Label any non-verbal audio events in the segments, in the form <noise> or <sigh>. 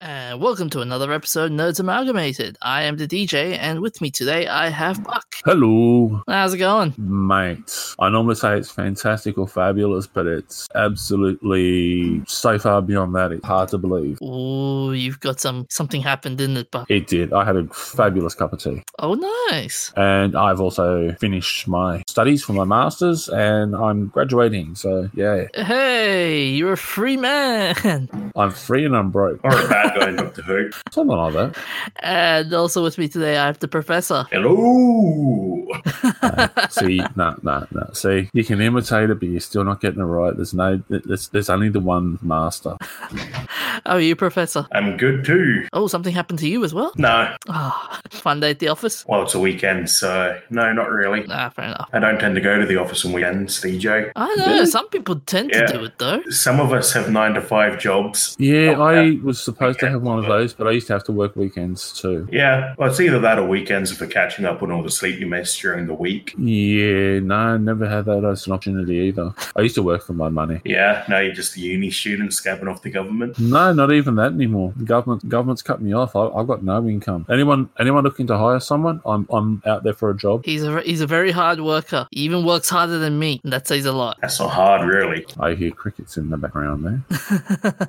And uh, welcome to another episode of Nerds Amalgamated. I am the DJ, and with me today I have Buck. Hello, How's it going? mate. I normally say it's fantastic or fabulous, but it's absolutely so far beyond that. It's hard to believe. Oh, you've got some something happened, didn't it, But It did. I had a fabulous cup of tea. Oh, nice. And I've also finished my studies for my master's and I'm graduating. So, yeah, Hey, you're a free man. I'm free and I'm broke. Or a bad guy in Doctor Who. Something like that. And also with me today I have the professor. Hello. <laughs> See, no, no, no. See, you can imitate it, but you're still not getting it right. There's no, there's, there's only the one master. How <laughs> are you, professor? I'm good too. Oh, something happened to you as well? No. Ah, <laughs> fun day at the office? Well, it's a weekend, so no, not really. Ah, fair enough. I don't tend to go to the office on weekends, DJ. I know, Really? some people tend Yeah. to do it though. Some of us have nine to five jobs. Yeah, Oh, I yeah. was supposed to have one of those, but I used to have to work weekends too. Yeah, well, it's either that or weekends for catching up on all the sleep you missed during the week. Yeah, no, I never had that as an opportunity either. I used to work for my money. Yeah, now you're just a uni student scabbing off the government. No, not even that anymore. The government government's cut me off. I, I've got no income. Anyone anyone looking to hire someone? I'm I'm out there for a job. He's a he's a very hard worker. He even works harder than me, that says a lot. That's not hard, really. I hear crickets in the background there. <laughs>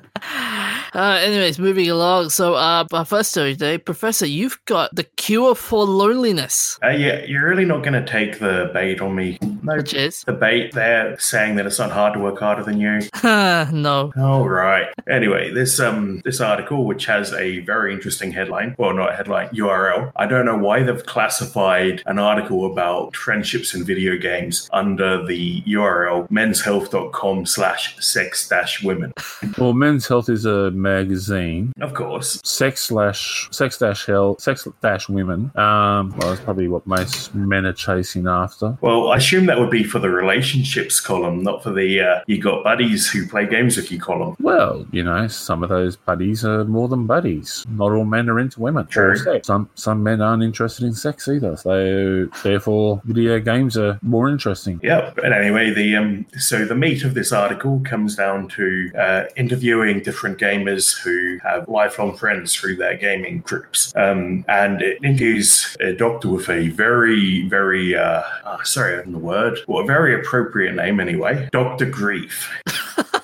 Uh, anyways, moving along. So, uh, our first story today, Professor, you've got the cure for loneliness, Uh, yeah, you're really not going to take the bait on me. No, which is the bait there saying that it's not hard to work harder than you. <laughs> no. All right. Anyway, this um this article, which has a very interesting headline, well, not headline, URL. I don't know why they've classified an article about friendships in video games under the URL menshealth.com slash sex dash women. <laughs> well, Men's Health is a magazine. Of course. Sex slash sex dash hell sex dash women. Um, well, that's probably what most men are chasing after. Well, I assume that would be for the relationships column, not for the uh, you got buddies who play games with you column. Well, you know, some of those buddies are more than buddies. Not all men are into women. True. Some some men aren't interested in sex either. So therefore, video games are more interesting. Yep. But anyway, the um, so the meat of this article comes down to uh, interviewing different gamers who have lifelong friends through their gaming groups, um, and it interviews a doctor with a very, very uh, uh, sorry, I don't know the word, well, a very appropriate name anyway, Doctor Grief. <laughs>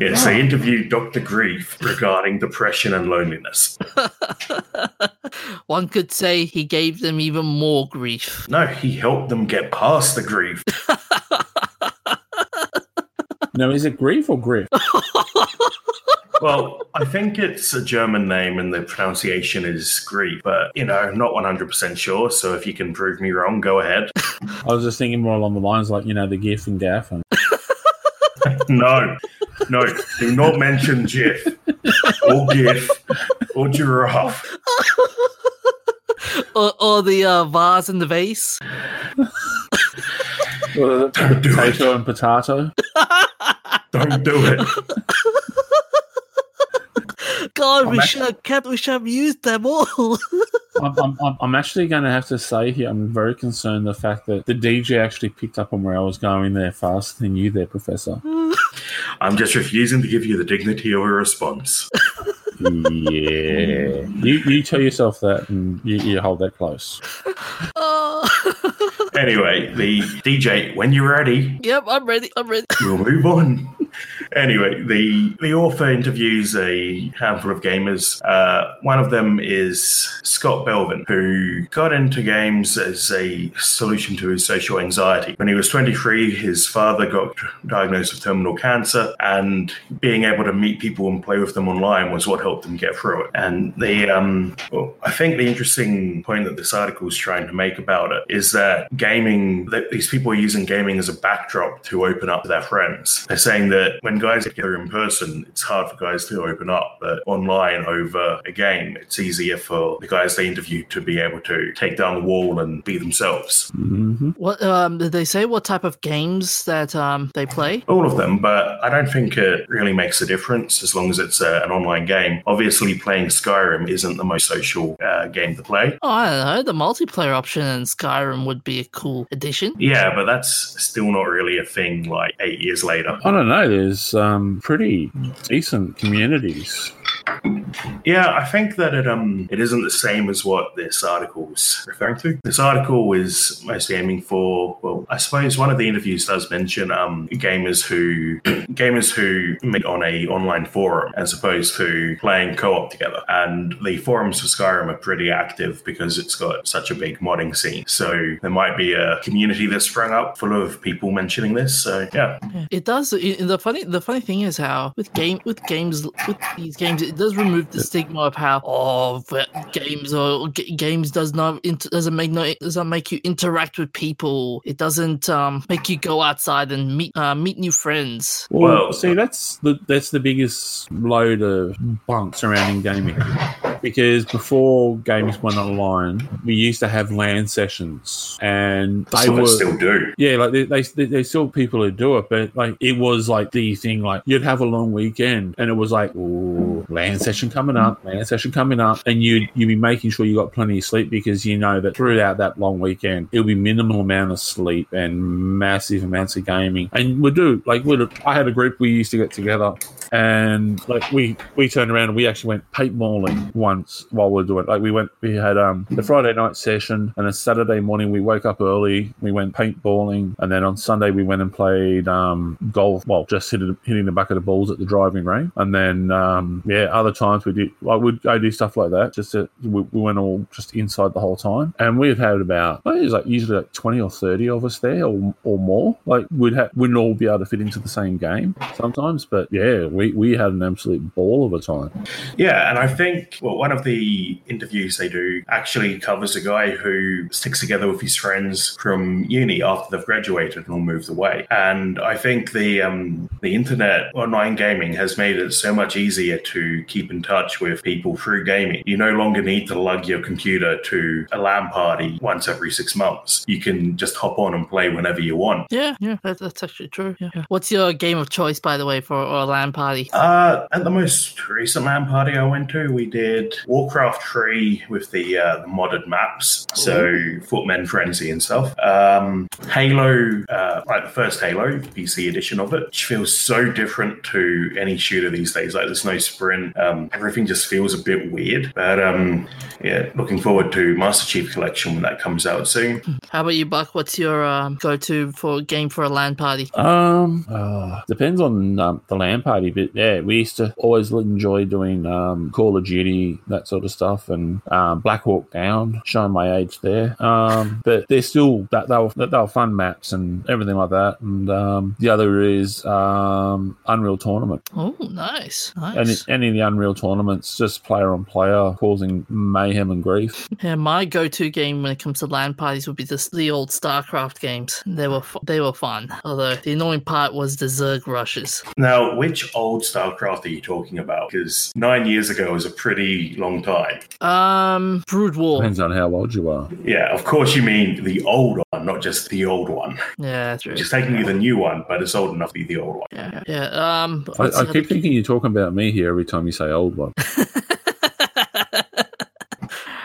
Yes, they interviewed Dr. Grief regarding depression and loneliness. <laughs> One could say he gave them even more grief. No, he helped them get past the grief. <laughs> Now, is it grief or griff? Well, I think it's a German name and the pronunciation is Greek, but you know, I'm not 100% sure. So if you can prove me wrong, go ahead. <laughs> I was just thinking more along the lines like you know the GIF and GAF and <laughs> no, no, do not mention GIF or GIF or giraffe. <laughs> Or, or the uh, vase in the vase. What is it? Don't do it. potato and potato. Don't do it. God, we I'm should have kept. We should have used them all. <laughs> I'm, I'm, I'm- I'm actually going to have to say here, I'm very concerned the fact that the DJ actually picked up on where I was going there faster than you, there, Professor. <laughs> I'm just refusing to give you the dignity of a response. yeah, you you tell yourself that, and you, you hold that close. <laughs> oh. Anyway, the DJ, when you're ready, yep, I'm ready. I'm ready. <laughs> we'll move on. Anyway, the the author interviews a handful of gamers. Uh, one of them is Scott Belvin, who got into games as a solution to his social anxiety. When he was 23, his father got diagnosed with terminal cancer, and being able to meet people and play with them online was what helped him get through it. And the um, well, I think the interesting point that this article is trying to make about it is that gaming, that these people are using gaming as a backdrop to open up to their friends. They're saying that when guys get together in person, it's hard for guys to open up. But online over a game, it's easier for the guys they interview to be able to take down the wall and be themselves. hmm What um did they say? What type of games that um they play? All of them, but I don't think it really makes a difference as long as it's uh, an online game. Obviously, playing Skyrim isn't the most social uh, game to play. Oh, I don't know. The multiplayer option in Skyrim would be a cool addition. Yeah, but that's still not really a thing like eight years later. I don't know. There's um, pretty decent communities. Yeah, I think that it um it isn't the same as what this article's referring to. This article is mostly aiming for well, I suppose one of the interviews does mention um gamers who <clears throat> gamers who meet on a online forum as opposed to playing co-op together. And the forums for Skyrim are pretty active because it's got such a big modding scene. So there might be a community that's sprung up full of people mentioning this. So yeah. It does. It, the funny, the funny thing is how with game with games with these games, it does remove the stigma of how oh games or g- games does not int- doesn't make no doesn't make you interact with people. It doesn't um make you go outside and meet uh, meet new friends. Well, Well- see, that's the that's the biggest load of bunk surrounding gaming. Because before games went online, we used to have LAN sessions, and they Some were us still do. yeah, like they, they, they, there's still people who do it, but like it was like the thing, like you'd have a long weekend, and it was like, ooh, LAN session coming up, LAN session coming up, and you'd you'd be making sure you got plenty of sleep because you know that throughout that long weekend it'll be minimal amount of sleep and massive amounts of gaming, and we do like we I had a group we used to get together, and like we we turned around and we actually went paintballing once while we are doing like we went we had um the Friday night session and a Saturday morning we woke up early we went paintballing and then on Sunday we went and played um golf well just hitting hitting the bucket of balls at the driving range. And then um yeah other times we did I would go do stuff like that just to, we, we went all just inside the whole time. And we've had about I think it was like usually like 20 or 30 of us there or, or more. Like we'd have wouldn't all be able to fit into the same game sometimes but yeah we, we had an absolute ball of a time Yeah, and I think well, one of the interviews they do actually covers a guy who sticks together with his friends from uni after they've graduated and all moved away. And I think the um, the internet online gaming has made it so much easier to keep in touch with people through gaming. You no longer need to lug your computer to a LAN party once every six months. You can just hop on and play whenever you want. Yeah, yeah, that's actually true. Yeah. yeah. What's your game of choice, by the way, for a LAN party? Uh, at the most recent LAN party I went to, we did Warcraft 3 with the, uh, the modded maps, so Footmen Frenzy and stuff. Um, Halo, uh, like the first Halo, PC edition of it, which feels so different to any shooter these days. Like there's no sprint, um, everything just feels a bit weird. But um, yeah, looking forward to Master Chief Collection when that comes out soon. How about you, Buck? What's your um, go-to for game for a LAN party? Um, uh, depends on um, the LAN party, but yeah, we used to always enjoy doing um, Call of Duty, that sort of stuff, and um, Black Hawk Down. Showing my age there, um, but they're still that they were they were fun maps and everything like that. And um, the other is um, Unreal Tournament, Oh, nice, and nice. it, any of the Unreal tournaments, just player on player, causing mayhem and grief. Yeah, my go-to game when it comes to LAN parties would be just the old StarCraft games. They were fu- they were fun. Although the annoying part was the Zerg rushes. Now, which old StarCraft are you talking about? Because nine years ago is a pretty long time. Um, Brood War. Depends on how old you are. Yeah, of course you mean the old one, not just the old one. Yeah, that's true. Which is technically the new one, but it's old enough to be the old one. Yeah, yeah. Um, I, what's I the keep thinking you're talking about me here every time you say old one. <laughs>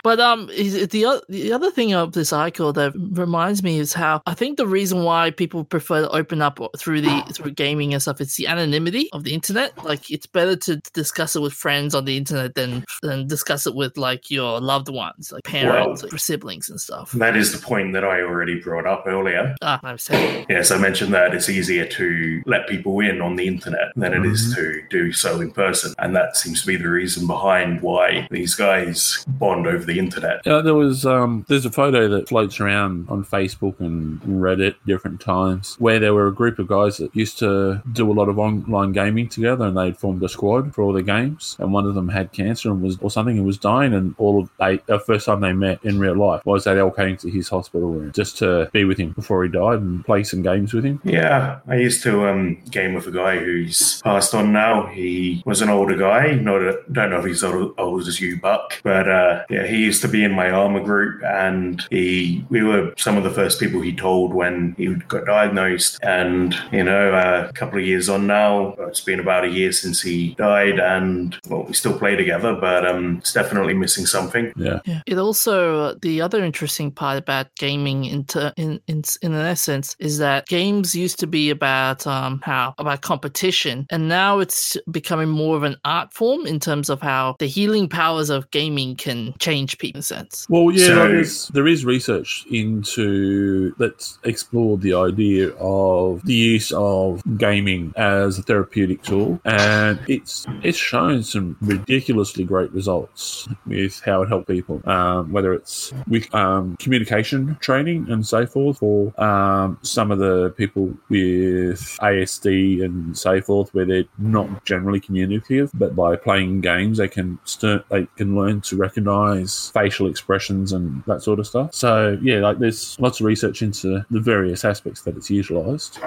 But um, the the other thing of this article that reminds me is how I think the reason why people prefer to open up through the through gaming and stuff it's the anonymity of the internet. Like it's better to discuss it with friends on the internet than than discuss it with like your loved ones, like parents, or siblings and stuff. That is the point that I already brought up earlier. Ah, I'm saying. Yes, I mentioned that it's easier to let people in on the internet than it is to do so in person. And that seems to be the reason behind why these guys bond over the the internet. Yeah, there was um, there's a photo that floats around on Facebook and Reddit different times where there were a group of guys that used to do a lot of online gaming together, and they'd formed a squad for all the games. And one of them had cancer and was or something and was dying, and all of they the first time they met in real life was they all came to his hospital room just to be with him before he died and play some games with him. Yeah, I used to um, game with a guy who's passed on now. He was an older guy. Not a, don't know if he's old, old as you, Buck, but uh, yeah, he used to be in my armor group, and he we were some of the first people he told when he got diagnosed. And you know, uh, a couple of years on now, it's been about a year since he died, and well, we still play together, but um, it's definitely missing something. Yeah. Yeah. It also uh, the other interesting part about gaming into in in in an essence is that games used to be about um how about competition and now it's becoming more of an art form in terms of how the healing powers of gaming can change people in sense. Well, yeah, So- there, is, there is research into that's explored the idea of the use of gaming as a therapeutic tool, and it's it's shown some ridiculously great results with how it helped people. Um, whether it's with um, communication training and so forth, or um, some of the people with ASD and so forth, where they're not generally communicative, but by playing games, they can st- they can learn to recognize facial expressions and that sort of stuff. So yeah, like there's lots of research into the various aspects that it's utilized.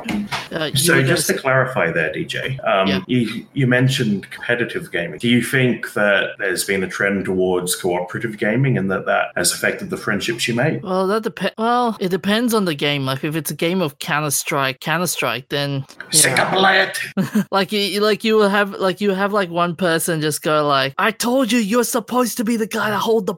Uh, So just to gonna clarify there, DJ, um, Yeah. you, you mentioned competitive gaming. Do you think that there's been a trend towards cooperative gaming and that that has affected the friendships you make? Well, that depends. Well, it depends on the game. Like if it's a game of Counter Strike, Counter Strike, then Sick yeah. of it. <laughs> like you, like you will have like you have like one person just go like, "I told you you're supposed to be the guy to hold the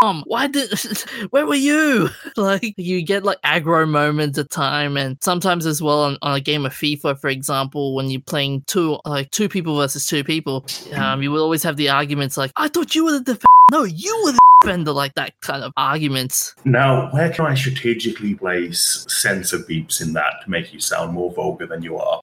bomb. Why did? <laughs> Where were you?" <laughs> like you get like aggro moments at time, and sometimes as well on, on a game of FIFA, for example, when you're playing two like two people versus two people, um, you will always have the arguments like, "I thought you were the defender. <laughs> No, you were the defender." Like that kind of arguments. Now, where can I strategically place sensor beeps in that to make you sound more vulgar than you are?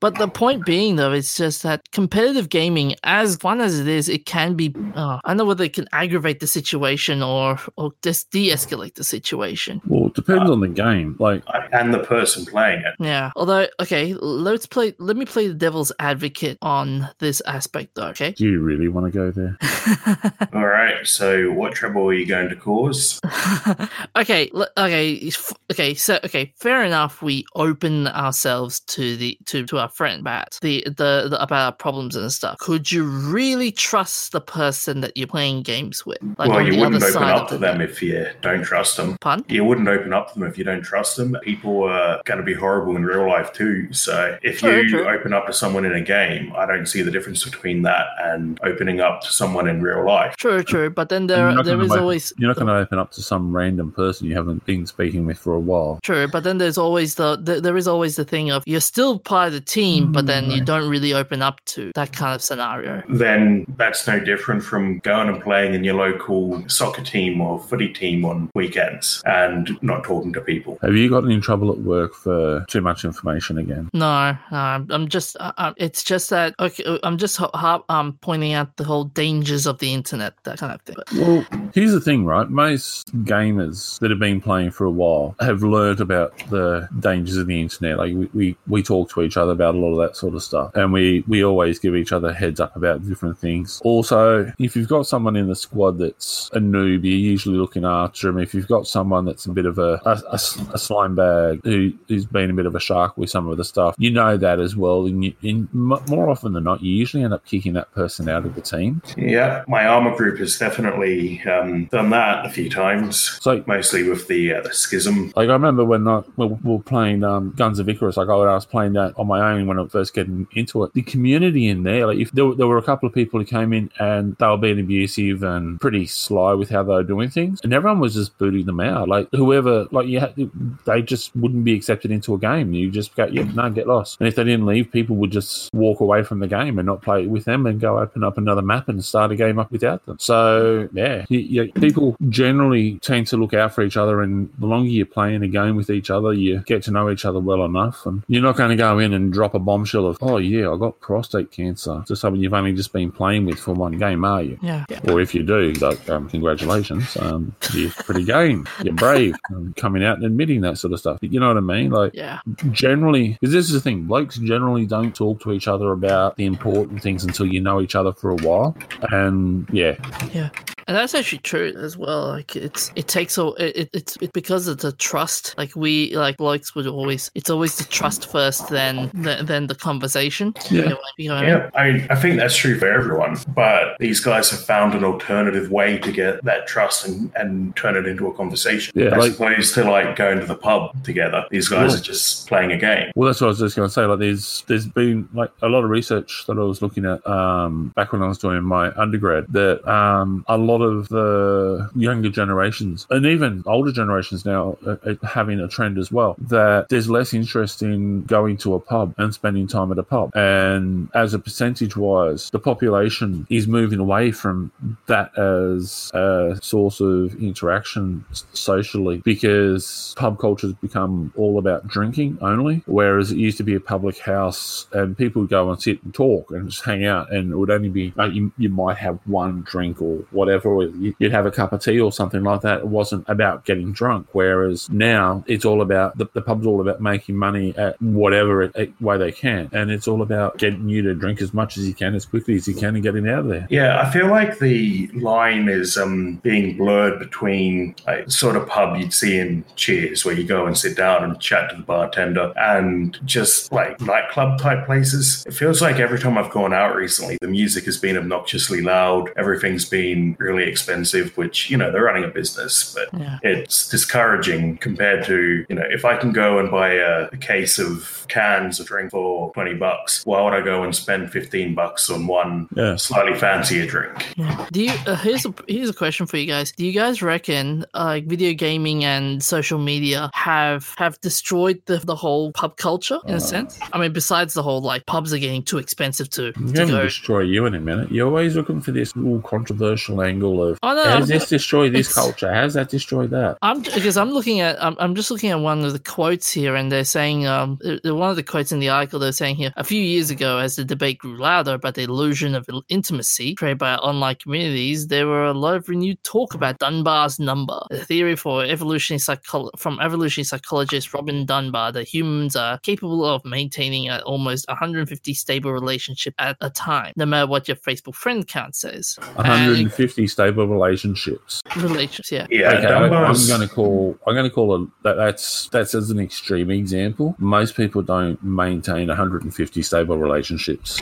But the point being, though, it's just that competitive gaming, as fun as it is, it can be. Uh, I don't know whether it can aggravate the situation or or just de-escalate the situation. Well, it depends uh, on the game. Like And the person playing it. Yeah. Although, okay, let's play. Let me play the devil's advocate on this aspect, though. Okay. do you really want to go there? <laughs> All right, so what trouble are you going to cause? <laughs> okay. le- Okay. f- Okay. So, okay. Fair enough. We open ourselves to the to to our friend, but the, the the about our problems and stuff. Could you really trust the person that you're playing games with? Like well, you wouldn't open up to them if you don't trust them. Pun? You wouldn't open up to them if you don't trust them. People are going to be horrible in real life too. So if True, you true. open up to someone in a game, I don't see the difference between that and opening up to someone in real life. True, true. But then there not there gonna is open- always You're not going to open up to some random person you haven't been speaking with for a while. True, but then there's always the, the there is always the thing of you're still part of the team, but then you mm. don't really open up to that kind of scenario. Then that's no different from going and playing in your local soccer team or footy team on weekends and not talking to people. Have you gotten in trouble at work for too much information again? No, no, I'm I'm just uh, uh, it's just that okay. uh, I'm just ho- ho- um pointing out the whole dangers of the internet, that kind of thing. But, Well, here's the thing, right? Most gamers that have been playing for a while have learned about the dangers of the internet. Like we, we, we talk to each other about a lot of that sort of stuff, and we we always give each other heads up about different things. Also, if you've got someone in the squad that's a noob, you're usually looking after them. If you've got someone that's a bit of a a slime bag who who's been a bit of a shark with some of the stuff, you know that as well. And, you, and more often than not, you usually end up kicking that person out of the team. Yeah, my armor group has definitely um, done that a few times, So mostly with the, uh, the schism. Like I remember when I, when we were playing um, Guns of Icarus, like I was playing that on my own when I was first getting into it. The community in there, like if there, were- there were a couple of people who came in and they were being abusive and pretty sly with how they were doing things, and everyone was just booting them out. Like whoever, like you, had, they just wouldn't be accepted into a game. You just go, yeah, no, get lost. And if they didn't leave, people would just walk away from the game and not play with them and go open up another map and start a game up without them. So yeah, you, you, people generally tend to look out for each other, and the longer you're playing a game with each other, you get to know each other well enough, and you're not going to go in and drop a bombshell of, oh yeah, I got prostate cancer to someone you've only just been playing with for one game, are you? Yeah. yeah. Or if you do, like, um, congratulations, um, you're pretty game, you're brave, um, coming out and admitting that sort of stuff. You know what I mean? Like, Yeah. generally, because this is the thing, blokes generally don't talk to each other about the important things until you know each other for a while, and yeah, Yeah. And that's actually true as well. Like it's it takes a it, it- it's it, because of the trust. Like we like blokes would always it's always the trust first, then then, then the conversation. Yeah. You know, you know what I mean? Yeah, I, I think that's true for everyone. But these guys have found an alternative way to get that trust and, and turn it into a conversation. Yeah, as like- opposed to like going to the pub together. These guys Yeah. are just playing a game. Well, that's what I was just going to say. Like, there's there's been like a lot of research that I was looking at um, back when I was doing my undergrad. That um, a lot of the younger generations and even older generations now are, are having a trend as well. That there's less interest in going to a pub and spending time at a pub. And as a percentage wise, the population is moving away from that as a source of interaction socially because pub culture has become all about drinking only, whereas it used to be a public house and people would go and sit and talk and just hang out, and it would only be uh, you, you might have one drink or whatever, you- you'd have a cup of tea or something like that. It wasn't about getting drunk, whereas now it's all about the, the pub's all about making money at whatever it, it- way they can, and it's all about getting you to drink as much as you can, as quickly as you can, and getting out of there. Yeah, I feel like the line is um, being blurred between like sort of pub you'd see in Cheers, where you go and sit down and chat to the bartender, and just like nightclub type places. It feels like every time I've gone out recently, the music has been obnoxiously loud. Everything's been really expensive, which you know they're running a business, but Yeah. it's discouraging compared to you know if I can go and buy a, a case of cans of drink for twenty bucks, why would I go and spend fifteen bucks on one Yeah. slightly fancier drink? Yeah. Do you? Uh, here's a here's a question for you guys. Do you guys reckon uh, video gaming and social media have have destroyed the, the whole pub culture in a sense? I mean, besides the whole like pubs are getting too expensive to, I'm to going to go. destroy you in a minute. You're always looking for this little controversial angle of Oh, no, has I'm- this destroyed this culture? Has that destroyed that? I'm because I'm looking at I'm, I'm just looking at one of the quotes here, and they're saying um one of the quotes in the article they're saying here a few years ago, as the debate grew louder about the illusion of intimacy created by online communities, there were a lot of renewed talk about Dunbar's number, a theory for evolutionary psycholo- from evolutionary psychologist Robin Dunbar that humans are capable of maintaining an almost 150 stable relationship at a time, no matter what your Facebook friend count says. And 150 stable relationships. relationships, yeah. Yeah, okay, I, I'm going to call. I'm going to call it. That, that's that's as an extreme example. Most people don't maintain 150 stable relationships.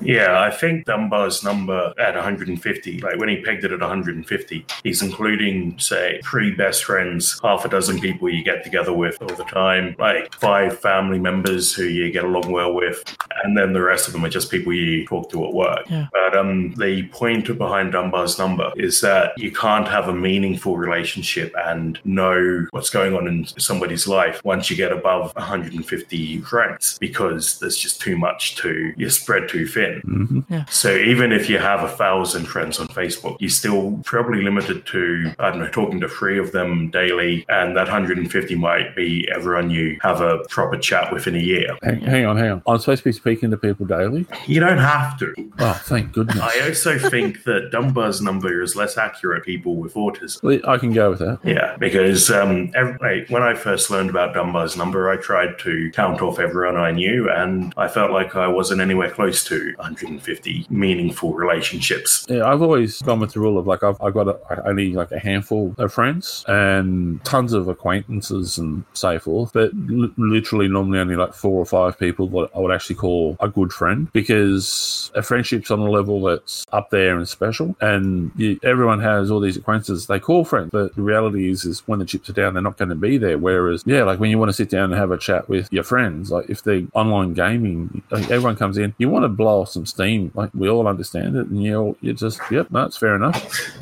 Yeah, I think Dunbar's number at 150, like when he pegged it at 150, he's including, say, three best friends, half a dozen people you get together with all the time, like five family members who you get along well with, and then the rest of them are just people you talk to at work. Yeah. But um, the point behind Dunbar's number is that you can't have a meaningful relationship and know what's going on in somebody's life once you get above 150 friends because there's just too much to, you're spread too thin. hmm So even if you have a thousand friends on Facebook, you're still probably limited to, I don't know, talking to three of them daily. And that 150 might be everyone you have a proper chat with in a year. Hang, hang on, hang on. I'm supposed to be speaking to people daily. You don't have to. Oh, thank goodness. I also think that Dunbar's number is less accurate people with autism. I can go with that. Yeah, because um, every, when I first learned about Dunbar's number, I tried to count off everyone I knew, and I felt like I wasn't anywhere close to 150 meaningful relationships. Yeah, I've always gone with the rule of like I've, I've got a, only like a handful of friends and tons of acquaintances and so forth, but li- literally normally only like four or five people that I would actually call a good friend because a friendship's on a level that's up there and special, and you, everyone has all these acquaintances they call friends, but the reality is is when the chips are down, they're not going to be there. Whereas, yeah, like when you want to sit down and have a chat with your friends, like if they're online gaming, like everyone comes in, you want to blow off some steam. Like we all understand it, and you all you just yep, no, it's fair enough.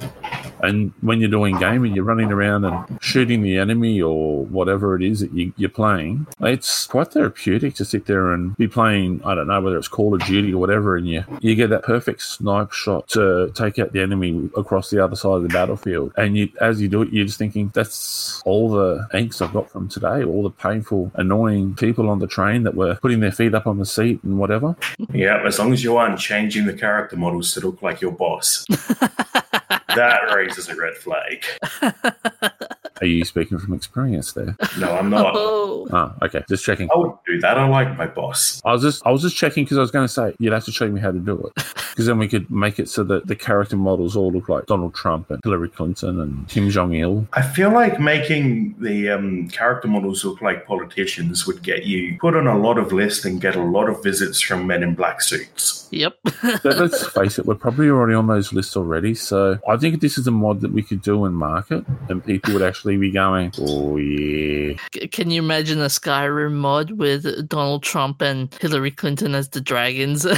And when you're doing gaming, you're running around and shooting the enemy or whatever it is that you, you're playing. It's quite therapeutic to sit there and be playing. I don't know whether it's Call of Duty or whatever, and you you get that perfect snipe shot to take out the enemy across the other side of the battlefield. And you, as you do it, you're just thinking that's all the angst I've got from today, all the painful, annoying people on the train that were putting their feet up on the seat and whatever. <laughs> Yeah, as long as you aren't changing the character models to look like your boss. <laughs> that raises a red flag. <laughs> Are you speaking from experience there? No, I'm not. <laughs> Oh, Ah, okay, just checking. I wouldn't do that. I like my boss. I was just I was just checking because I was going to say you'd have to show me how to do it <laughs> because then we could make it so that the character models all look like Donald Trump and Hillary Clinton and Kim Jong Il. I feel like making the um, character models look like politicians would get you put on a lot of lists and get a lot of visits from men in black suits. yep. But let's <laughs> face it, we're probably already on those lists already. So I think this is a mod that we could do and market, and people would actually be going, "Oh yeah." Can you imagine a Skyrim mod with Donald Trump and Hillary Clinton as the dragons? <laughs>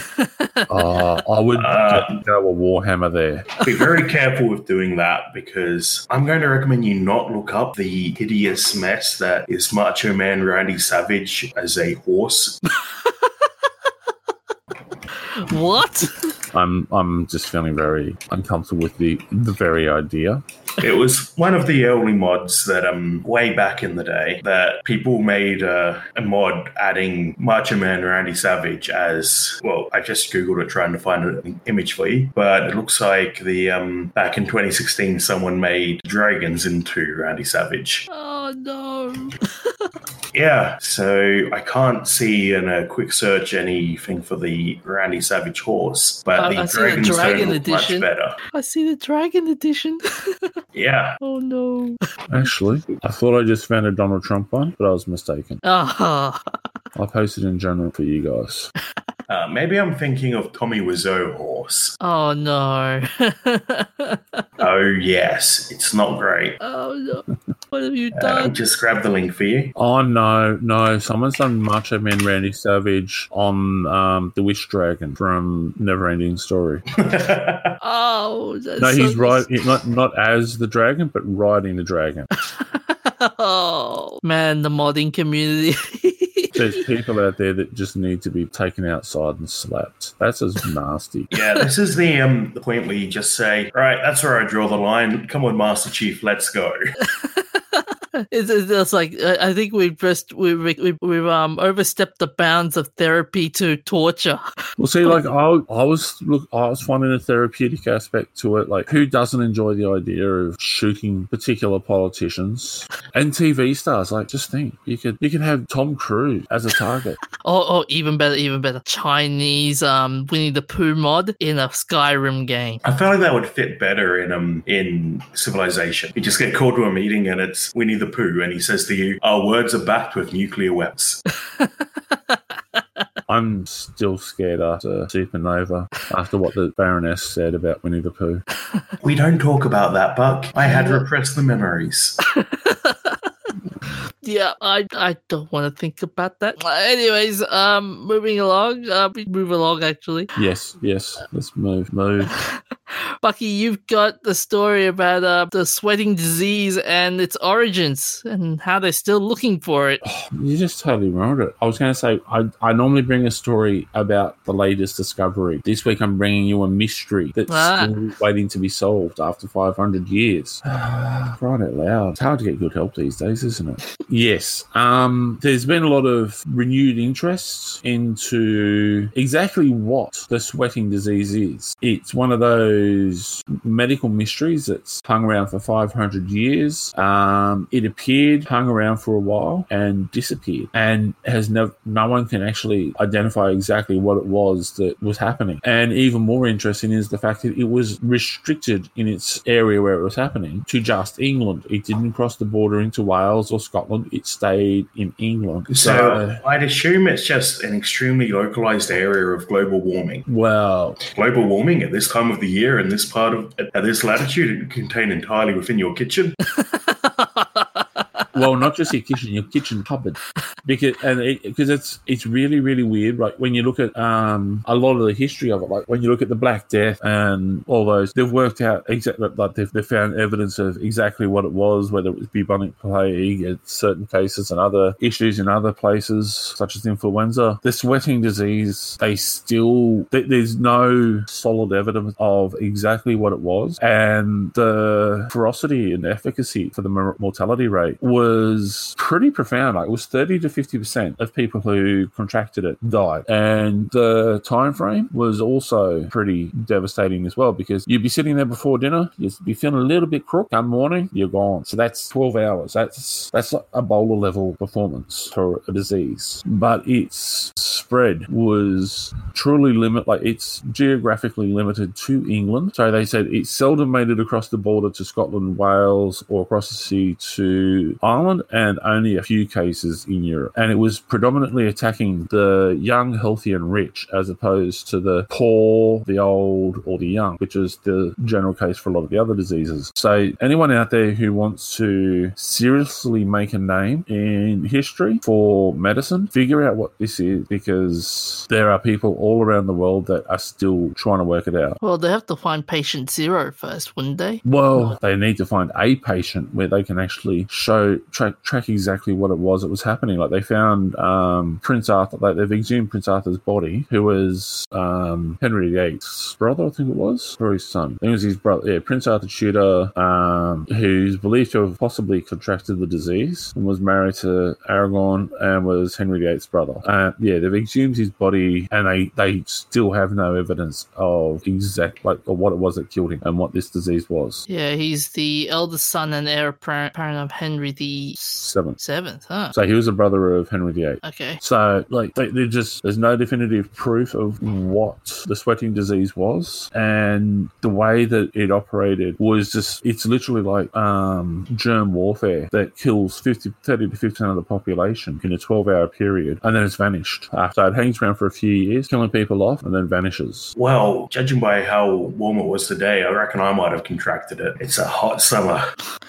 Uh, I would Uh, go a Warhammer there. Be very careful with doing that because I'm going to recommend you not look up the hideous mess that is Macho Man Randy Savage as a horse. <laughs> what? I'm I'm just feeling very uncomfortable with the the very idea. It was one of the early mods that um way back in the day that people made uh, a mod adding Macho Man Randy Savage as well. I just googled it trying to find an image for you, but it looks like the um back in 2016 someone made dragons into Randy Savage. Oh no. <laughs> Yeah, so I can't see in a quick search anything for the Randy Savage horse, but I- the I see the dragon edition. much better. I see the dragon edition. <laughs> Yeah, oh no. Actually, I thought I just found a Donald Trump one, but I was mistaken. Ah. I posted in general for you guys. <laughs> uh, maybe I'm thinking of Tommy Wiseau horse. Oh no. <laughs> Oh yes, it's not great. oh no. What have you Uh, I'll done? just grab the link for you. Oh no, no! Someone's done Macho Man Randy Savage on um, the Wish Dragon from Neverending Story. <laughs> Oh, that's No, so he's right, not not as the dragon, but riding the dragon. <laughs> Oh man, the modding community. There's people out there that just need to be taken outside and slapped. That's as nasty. <laughs> yeah, this is the um the point where you just say, right, that's where I draw the line. Come on, Master Chief, let's go. <laughs> it's, it's just like I I think we've just we we we've um overstepped the bounds of therapy to torture. <laughs> Well, see, like I, I was look, I was finding a therapeutic aspect to it. Like, who doesn't enjoy the idea of shooting particular politicians and TV stars? Like, just think, you could you could have Tom Cruise as a target. <laughs> Oh, oh, even better, even better. Chinese um Winnie the Pooh mod in a Skyrim game. I feel like that would fit better in um in Civilization. You just get called to a meeting and it's Winnie the Pooh, and he says to you, "Our words are backed with nuclear weapons." <laughs> I'm still scared after Supernova, after what the Baroness said about Winnie the Pooh. we don't talk about that, Buck. I had repressed the memories. <laughs> Yeah, I I don't want to think about that. Anyways, um, moving along. Uh, we move along actually. Yes, yes, let's move, move. <laughs> Bucky, you've got the story about uh, the sweating disease and its origins and how they're still looking for it. You just totally ruined it. I was going to say, I, I normally bring a story about the latest discovery. This week, I'm bringing you a mystery that's Ah. still waiting to be solved after 500 years. right out loud. It's hard to get good help these days, isn't it? Yes. Um, there's been a lot of renewed interest into exactly what the sweating disease is. It's one of those medical mysteries that's hung around for 500 years. Um, it appeared, hung around for a while, and disappeared, and has no no one can actually identify exactly what it was that was happening. And even more interesting is the fact that it was restricted in its area where it was happening to just England. It didn't cross the border into Wales or Scotland. It stayed in England. So I'd assume it's just an extremely localized area of global warming. well, Global warming at this time of the year in this part of at this latitude contained entirely within your kitchen. <laughs> well, not just your kitchen, your kitchen cupboard, because and it, because it's it's really really weird. Like when you look at um a lot of the history of it, like when you look at the Black Death and all those, they've worked out exactly like they've, they've found evidence of exactly what it was, whether it was bubonic plague in certain cases and other issues in other places such as influenza. The sweating disease, they still th- there's no solid evidence of exactly what it was, and the ferocity and efficacy for the mortality rate was pretty profound. Like it was thirty to fifty percent of people who contracted it died, and the time frame was also pretty devastating as well because you'd be sitting there before dinner, you'd be feeling a little bit crook. Come morning, you're gone. So that's twelve hours. That's that's Ebola level performance for a disease, but its spread was truly limit. Like it's geographically limited to England. So they said it seldom made it across the border to Scotland, Wales, or across the sea to Ireland, and only a few cases in Europe. And it was predominantly attacking the young, healthy, and rich, as opposed to the poor, the old, or the young, which is the general case for a lot of the other diseases. So anyone out there who wants to seriously make a name in history for medicine, figure out what this is because there are people all around the world that are still trying to work it out. Well, they have to find patient zero first, wouldn't they? Well, they need to find a patient where they can actually show track track exactly what it was that was happening. Like they found um, Prince Arthur, like they've exhumed Prince Arthur's body, who was um, Henry VIII's brother, I think it was, or his son. I think it was his brother. Yeah, Prince Arthur Tudor, um, who's believed to have possibly contracted the disease and was married to Aragon and was Henry VIII's brother. Uh, yeah, they've exhumed his body, and they they still have no evidence of exact like of what it was that killed him and what this disease was. Yeah, he's the eldest son and heir apparent of Henry the Seventh. Seventh. Huh. So he was a brother of Henry VIII. Okay. So, like, they, they just there's no definitive proof of what the sweating disease was, and the way that it operated was just it's literally like um, germ warfare that kills 50, 30 to 50 percent of the population in a 12 hour period, and then it's vanished. Uh, so it hangs around for a few years, killing people off, and then vanishes. Well, judging by how warm it was today, I reckon I might have contracted it. It's a hot summer.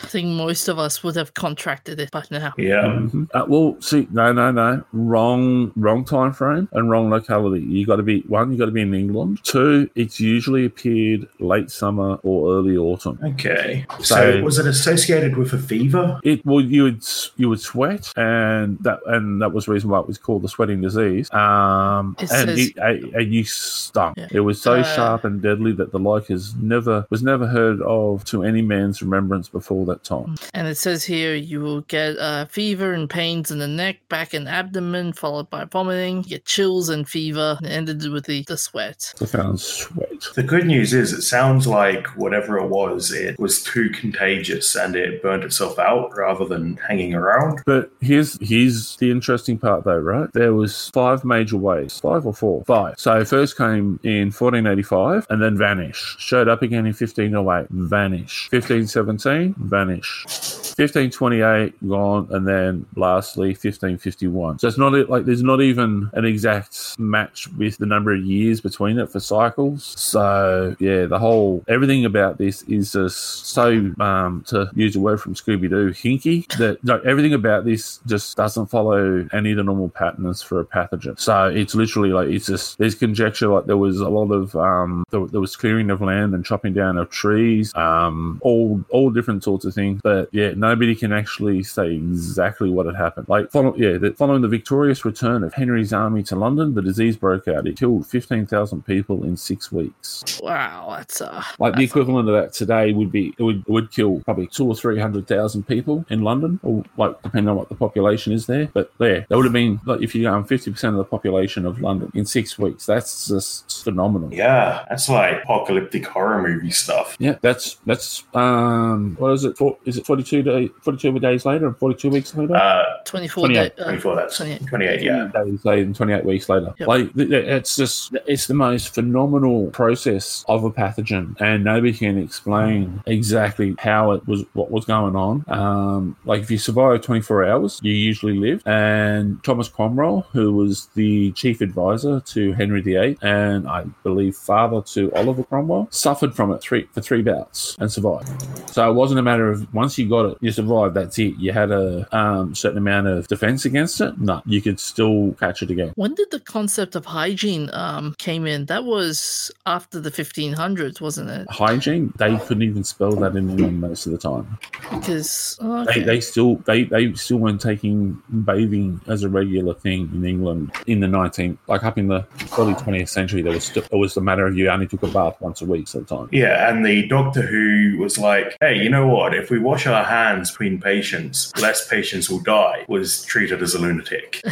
I think most of us would have contracted it by now. Yeah. Mhm. Uh, well, see, no, no, no, wrong, wrong time frame and wrong locality. You got to be one. You got to be in England. Two, it's usually appeared late summer or early autumn. Okay. So, So- was it associated with a fever? It well, you would you would sweat, and that and that was the reason why it was called the sweating disease. Um, It and, says- it, and and you stunk. Yeah. It was so Uh, sharp and deadly that the like is never was never heard of to any man's remembrance before that time. And it says here you will get uh, fever and pains in the neck, back, and abdomen, followed by vomiting. You get chills and fever, and it ended with the, the sweat. I found sweat. The good news is, it sounds like whatever it was, it was too contagious and it burned itself out rather than hanging around. But here's here's the interesting part though, right? There was five major waves, five or four, five. So first came in 1485 and then vanished. Showed up again in 1508, vanish. 1517, vanish. 1528, gone, and then lastly 1551. So it's not like there's not even an exact match with the number of years between it for cycles. So yeah, the whole everything about this is just so um to use a word from Scooby Doo, hinky. That no, everything about this just doesn't follow any of the normal patterns for a pathogen. So it's literally like it's just there's conjecture like there was a lot of um there, there was clearing of land and chopping down of trees, um all all different sorts of things. But yeah, nobody can actually say exactly what had happened. Like, follow, yeah, the, following the victorious return of Henry's army to London, the disease broke out. It killed 15,000 people in six weeks. Wow, that's uh, like that's the equivalent a... of that today would be it would, it would kill probably two or three hundred thousand people in London, or like depending on what the population is there. But there, that would have been like if you um fifty percent of the population of London in six weeks. That's just phenomenal. Yeah, that's like apocalyptic horror movie stuff. Yeah, that's that's um what is it? For, is it forty two to 42 days later and 42 weeks later? Uh, 24, 28, day, uh, that's 28. 28, yeah. days later and 28 weeks later. Yep. Like, it's just, it's the most phenomenal process of a pathogen, and nobody can explain exactly how it was, what was going on. Um, like, if you survive 24 hours, you usually live. And Thomas Cromwell, who was the chief advisor to Henry VIII and I believe father to Oliver Cromwell, suffered from it three, for three bouts and survived. So it wasn't a matter of once you got it, you survived. That's it. You had a um, certain amount of defense against it. No, you could still catch it again. When did the concept of hygiene um, came in? That was after the 1500s, wasn't it? Hygiene, they couldn't even spell that in England most of the time. Because oh, They, okay. they still they, they still weren't taking bathing as a regular thing in England in the 19th like up in the early 20th century. There was still it was a matter of you only took a bath once a week at a time. Yeah, and the doctor who was like, hey, you know what? If we wash our hands between patients, less patients will die, was treated as a lunatic. <laughs>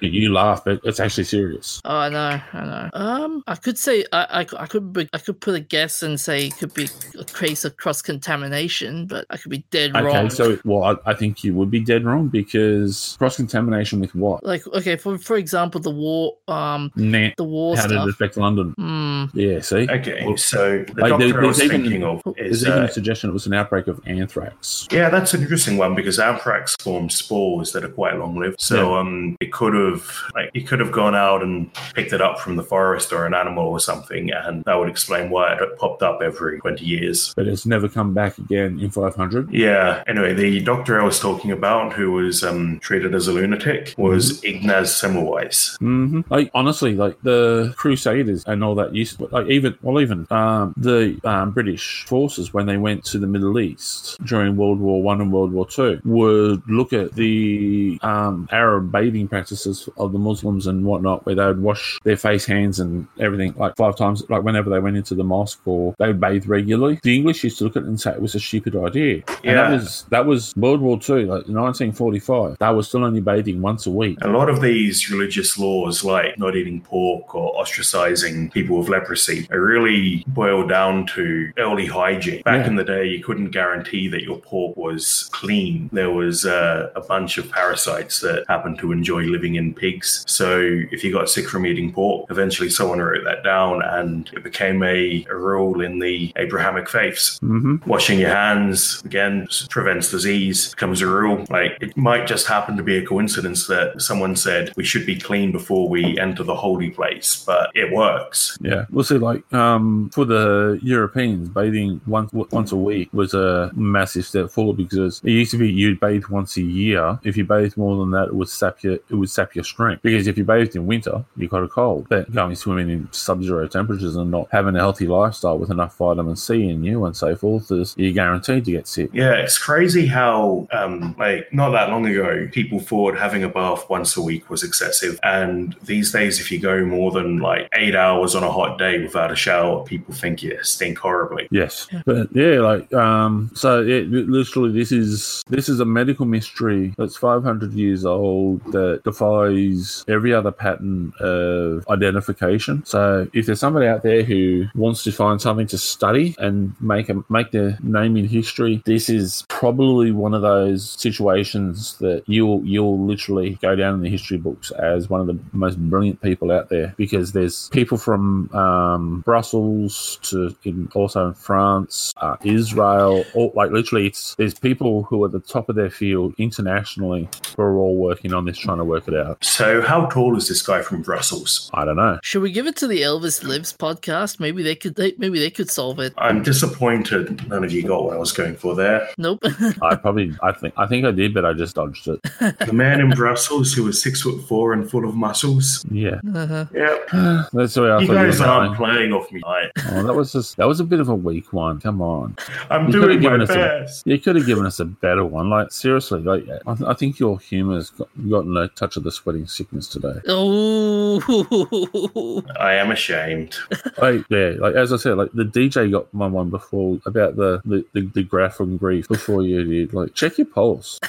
You laugh, but it's actually serious. Oh, I know, I know. Um, I could say I, I, I could be, I could put a guess and say it could be a case of cross contamination, but I could be dead Okay, wrong. so well, I, I think you would be dead wrong because cross contamination with what? like, okay, for for example, the war, um, Nah, the war how did it stuff. affect London? Hmm. Yeah, see, Okay, Well, so the like, doctor there- I was there's even- thinking of there's is. even Uh, a suggestion it was an outbreak of anthrax. yeah, that's an interesting one because anthrax forms spores that are quite long lived. So Yeah. um, it could have like it could have gone out and picked it up from the forest or an animal or something, and that would explain why it popped up every twenty years. But it's never come back again in 500. Yeah. Anyway, the doctor I was talking about, who was um, treated as a lunatic, was Ignaz Semmelweis. hmm Like honestly, like the Crusaders and all that used, like even well, even um, the um, British forces when they went to the Middle East during World War One and World War Two would look at the um, Arab bathing practices of the Muslims and whatnot, where they would wash their face, hands, and everything like five times, like whenever they went into the mosque or they would bathe regularly. The English used to look at it and say it was a stupid idea. And that Yeah. was that was World War Two, like 1945. They were still only bathing once a week. A lot of these religious laws, like not eating pork or ostracizing people with leprosy, are really boiled down to early hygiene. Back Yeah. in the day, you couldn't guarantee that your pork was clean. There was uh, a bunch of parasites that happened to enjoy living in pigs. So if you got sick from eating pork, eventually someone wrote that down and it became a, a rule in the Abrahamic faiths. hmm Washing your hands again prevents disease, becomes a rule. Like it might just happen to be a coincidence that someone said we should be clean before we enter the holy place, but it works. Yeah, we'll see. Like um, for the Europeans, bathing once once a week was a massive step forward because it used to be you'd bathe once a year. If you bathed more than that, it would sap your it would sap your strength. Because if you bathed in winter, you got a cold. But going swimming in sub-zero temperatures and not having a healthy lifestyle with enough vitamin C in you and so forth is you're guaranteed to get sick. Yeah, it's crazy how, um, like, not that long ago, people thought having a bath once a week was excessive. And these days, if you go more than like eight hours on a hot day without a shower, people think you stink horribly. Yes, but yeah, like um, so it, literally, this is this is a medical mystery that's 500 years old that defies every other pattern of identification. So, if there's somebody out there who wants to find something to study and make a make their name in history, this is probably one of those situations that you'll you'll literally go down in the history books as one of the most brilliant people out there because there's people from um, Brussels to in, also in France, uh, Israel, all, like literally, it's there's people who are at the top of their field internationally who are all working on this, trying to work it out. So, how tall is this guy from Brussels? I don't know. Should we give it to the Elvis Lives podcast? Maybe they could. They, maybe they could solve it. I'm disappointed none of you got what I was going for there. Nope. <laughs> I probably, I think, I think I did, but I just dodged it. The man in Brussels who was six foot four and full of muscles. Yeah, uh-huh. Yep. <sighs> that's the way I You thought you guys were aren't playing off me. I, Oh, that was just that was a bit of a weak one. Come on. I'm You doing my given us a- You could have given us a better one. Like seriously, like I, I think your humour's got, gotten a touch of the sweating sickness today. Oh. <laughs> I am ashamed. like yeah, like as I said, like the DJ got my one before about the the, the, the graph and grief before you did. Like check your pulse. <laughs>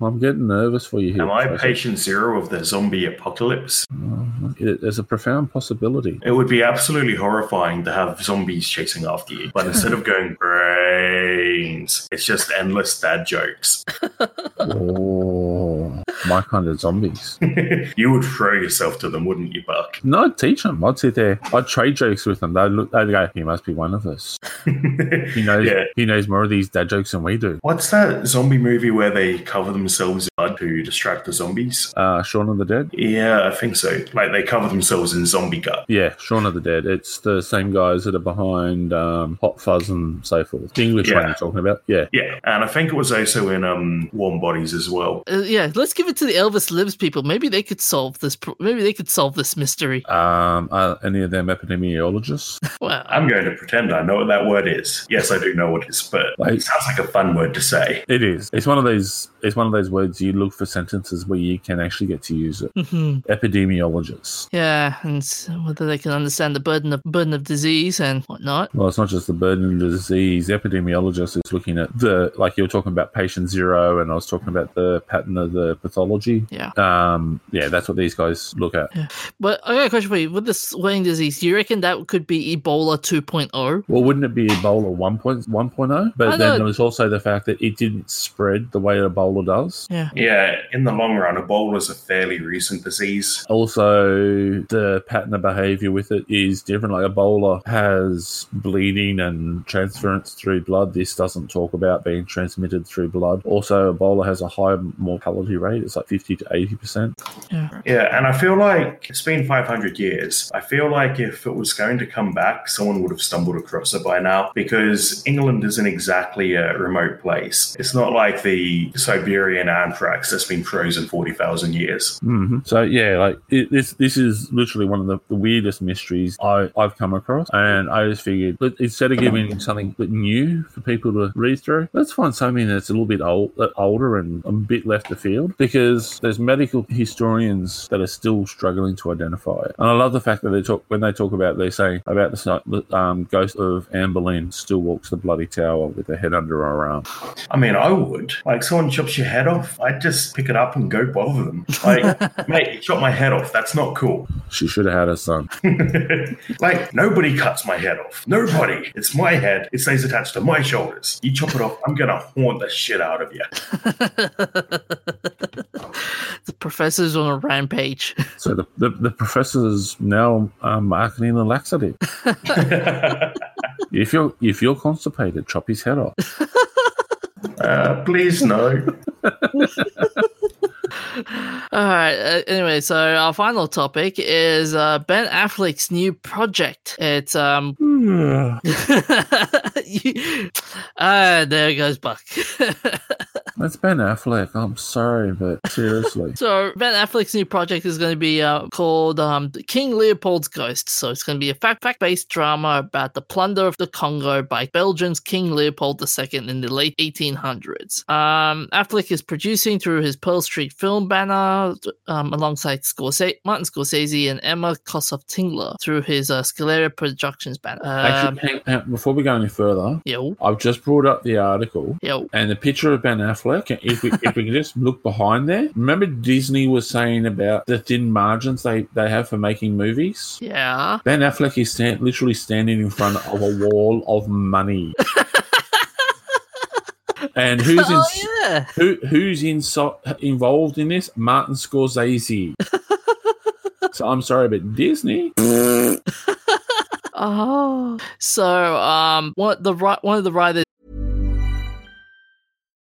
I'm getting nervous for you here. Am I Tracy. patient zero of the zombie apocalypse? Uh, it- There's a profound possibility. It would be absolutely horrifying to have zombies chasing after you, but instead of going <laughs> brains, it's just endless dad jokes. <laughs> oh, my kind of zombies. you would throw yourself to them, wouldn't you, Buck? No, I'd teach them. I'd sit there. I'd trade jokes with them. They'd look. They'd go. He must be one of us. <laughs> He knows. Yeah. He knows more of these dad jokes than we do. What's that zombie movie where they cover themselves in blood to distract the zombies. Uh, Shaun of the Dead. Yeah, I think so. Like they cover themselves in zombie gut. Yeah, Shaun of the Dead. It's the same guys that are behind um, Hot Fuzz and so forth. The English one you're talking about. Yeah. Yeah, and I think it was also in um, Warm Bodies as well. Uh, yeah, let's give it to the Elvis Lives people. Maybe they could solve this. Pro- maybe they could solve this mystery. Um, are any of them epidemiologists? <laughs> <laughs> Well, I'm going to pretend I know what that word is. Yes, I do know what it is, but Like- it sounds like a fun word to say. It is. It's one of those. It's one of those words you look for sentences where you can actually get to use it. mhm. Epidemiologists. yeah, and whether they can understand the burden of burden of disease and whatnot. Well, it's not just the burden of disease. Epidemiologist is looking at the like you were talking about patient zero, and I was talking about the pattern of the pathology. Yeah. Um, yeah, that's what these guys look at. But I got a question for you. With the swelling disease, do you reckon that could be Ebola 2.0? Well, wouldn't it be Ebola 1.1.0? I But know. then there's also the fact that it didn't spread the way Ebola does. Yeah. Yeah, in the long run, Ebola is a fairly recent disease. Also, the pattern of behavior with it is different. Like Ebola has bleeding and transference through blood. This doesn't talk about being transmitted through blood. Also, Ebola has a high mortality rate. It's like 50 to 80%. Yeah. Yeah, and I feel like it's been 500 years. I feel like if it was going to come back, someone would have stumbled across it by now because England isn't exactly a remote place. It's not like the Siberian anthrax that's been frozen 40,000 years. hmm So yeah, like it, this this is literally one of the, the weirdest mysteries I, I've come across, and I just figured instead of giving something new for people to read through, let's find something that's a little bit old, uh, older and a bit left of field because there's medical historians that are still struggling to identify it. And I love the fact that they talk when they talk about they say about the the, um, ghost of Anne Boleyn still walks the bloody tower with her head under her arm. I mean, I would. Like, someone chops your head off, I'd just pick it up and go bother them. Like, <laughs> mate, you chopped my head off. That's not cool. She should have had a son. <laughs> like, nobody cuts my head off. Nobody. It's my head. It stays attached to my shoulders. You chop it off, I'm going to haunt the shit out of you. <laughs> The professor's on a rampage. So the, the, the professor's now um, marketing the laxative. If you're if you're constipated, chop his head off. uh, please, no. All right. Uh, anyway, so our final topic is uh, Ben Affleck's new project. It's um. <sighs> <laughs> you- Ah, there goes Buck. <laughs> That's Ben Affleck. I'm sorry, but <laughs> seriously. So Ben Affleck's new project is going to be uh, called um, King Leopold's Ghost. So it's going to be a fact fact based drama about the plunder of the Congo by Belgium's King Leopold II in the late 1800s. Um, Affleck is producing through his Pearl Street film banner um, alongside Scorsese, Martin Scorsese and Emma Koskoff Tillinger through his uh, Sikelia Productions banner. Um, Actually, hang, hang- before we go any further, yo, I've just brought up the article yo. and the picture of Ben Affleck. If we if we can just look behind there, remember Disney was saying about the thin margins they they have for making movies. Yeah. Ben Affleck is stand, literally standing in front of a wall of money. <laughs> and who's in, Oh, yeah. Who who's in, involved in this? Martin Scorsese. <laughs> so I'm sorry, but Disney. <laughs> Oh, so um, what the one of the writers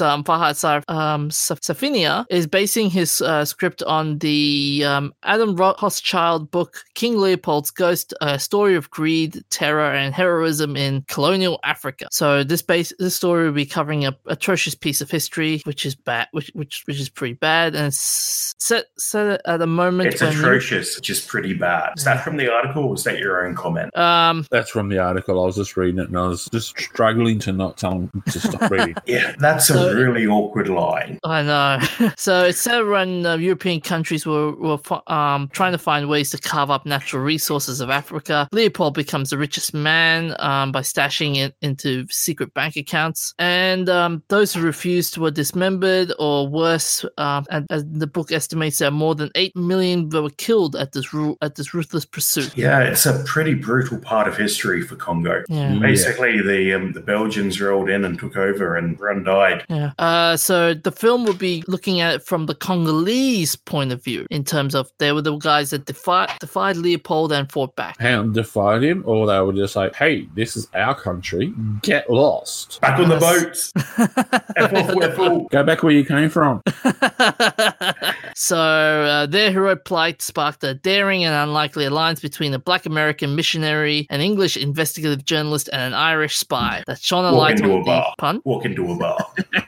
um, Fahad Sar, um, Safinia is basing his uh, script on the um, Adam Hochschild book King Leopold's Ghost: A Story of Greed, Terror, and Heroism in Colonial Africa. So this base this story will be covering a atrocious piece of history, which is bad, which which which is pretty bad, and it's set set at a moment It's when atrocious, which is pretty bad. Is that from the article or was that your own comment? um That's from the article. I was just reading it and I was just struggling to not tell him to stop reading. <laughs> Yeah, that's So- a really awkward line. I know. <laughs> so it's set when uh, European countries were, were um, trying to find ways to carve up natural resources of Africa. Leopold becomes the richest man um, by stashing it into secret bank accounts, and um, those who refused were dismembered, or worse. Um, and, as the book estimates, there are more than eight million that were killed at this ru- at this ruthless pursuit. Yeah, it's a pretty brutal part of history for Congo. Yeah. Basically, the um, the Belgians rolled in and took over, and everyone died. Yeah. Uh, so the film would be looking at it from the Congolese point of view, in terms of they were the guys that defied defied Leopold and fought back. And defied him, or they were just like, "Hey, this is our country. Get lost. Back on the boats. <laughs> F off, Go back where you came from." <laughs> so uh, their heroic plight sparked a daring and unlikely alliance between a black American missionary, an English investigative journalist, and an Irish spy that shone a Walk light into on a bar. the pun. Walk into a bar. <laughs>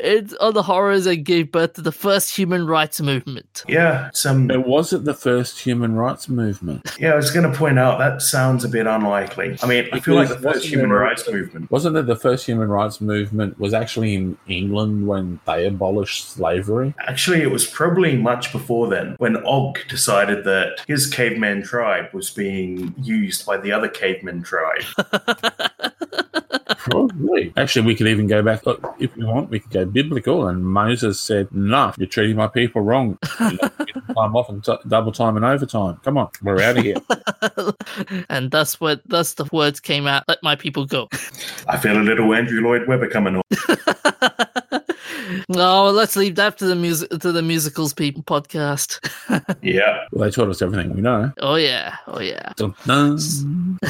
it's on the horrors that gave birth to the first human rights movement. Yeah, some. It wasn't the first human rights movement. Yeah, I was going to point out that sounds a bit unlikely. I mean, I feel like the first human rights movement. Wasn't it the first human rights movement was actually in England when they abolished slavery? Actually, it was probably much before then when Og decided that his caveman tribe was being used by the other caveman tribe. <laughs> Probably. Actually, we could even go back. Look, if you want, we could go biblical. And Moses said, "No, you're treating my people wrong. You're not getting time off and t- double time and overtime. Come on, we're out of here." <laughs> and thus what thus the words came out, let my people go. I feel a little Andrew Lloyd Webber coming on. <laughs> No, let's leave that to the music to the musicals people podcast. <laughs> Yeah. well, they taught us everything we know. oh yeah, oh yeah. Dun, dun. <laughs>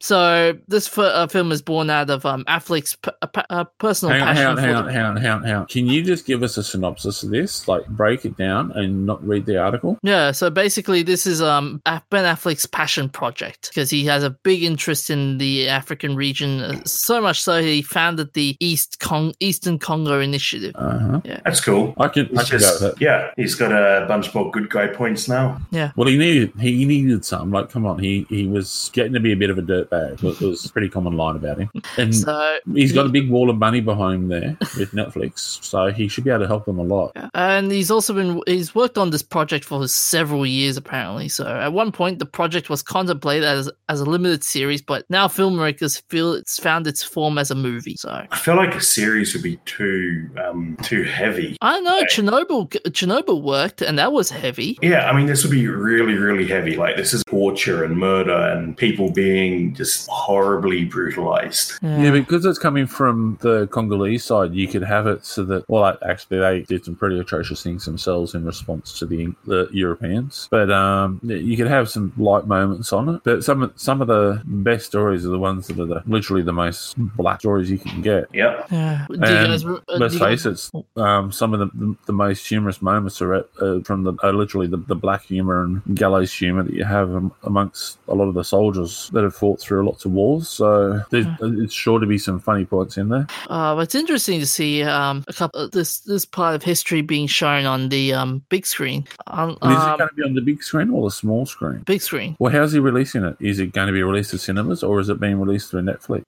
So this f- uh, film is born out of um, Affleck's p- uh, uh, personal Hang on, passion hang on, for hang the- hang on, hang on, hang on. Can you just give us a synopsis of this? Like, break it down and not read the article? Yeah, so basically, this is um Af- Ben Affleck's passion project because he has a big interest in the African region, uh, so much so he founded the East Cong- Eastern Congo Initiative. Uh huh. That's cool. I can, I He's can go with it. yeah, he's got a bunch more good guy points now. Yeah. Well, he needed he needed some. Like, come on, he he was getting to be a bit of a dirtbag. It was a pretty common line about him. And So he's got a big wall of money behind him there with Netflix, so he should be able to help them a lot. And he's also been he's worked on this project for several years apparently. So at one point the project was contemplated as as a limited series, but now filmmakers feel it's found its form as a movie. So I feel like a series would be too um, too heavy. I don't know, Chernobyl Chernobyl worked and that was heavy. Yeah, I mean, this would be really, really heavy. Like, this is torture and murder and people being just horribly brutalized. Yeah, because it's coming from the Congolese side, you could have it so that well, actually, they did some pretty atrocious things themselves in response to the the Europeans. But um, you could have some light moments on it. But some of- some of the best stories are the ones that are the, literally the most black stories you can get. Yep. Yeah. Do you guys, uh, let's do you guys- face it, um, some of the, the, the most humorous moments are at, uh, from the uh, literally the, the black humor and gallows humor that you have am- amongst a lot of the soldiers that have fought through lots of wars. So there's, it's sure to be some funny points in there. Uh, it's interesting to see um, a couple uh, this this part of history being shown on the um, big screen. On, is it um, going to be on the big screen or the small screen? big screen. Well, how's he releasing it? Is it going to be released to cinemas or is it being released through Netflix?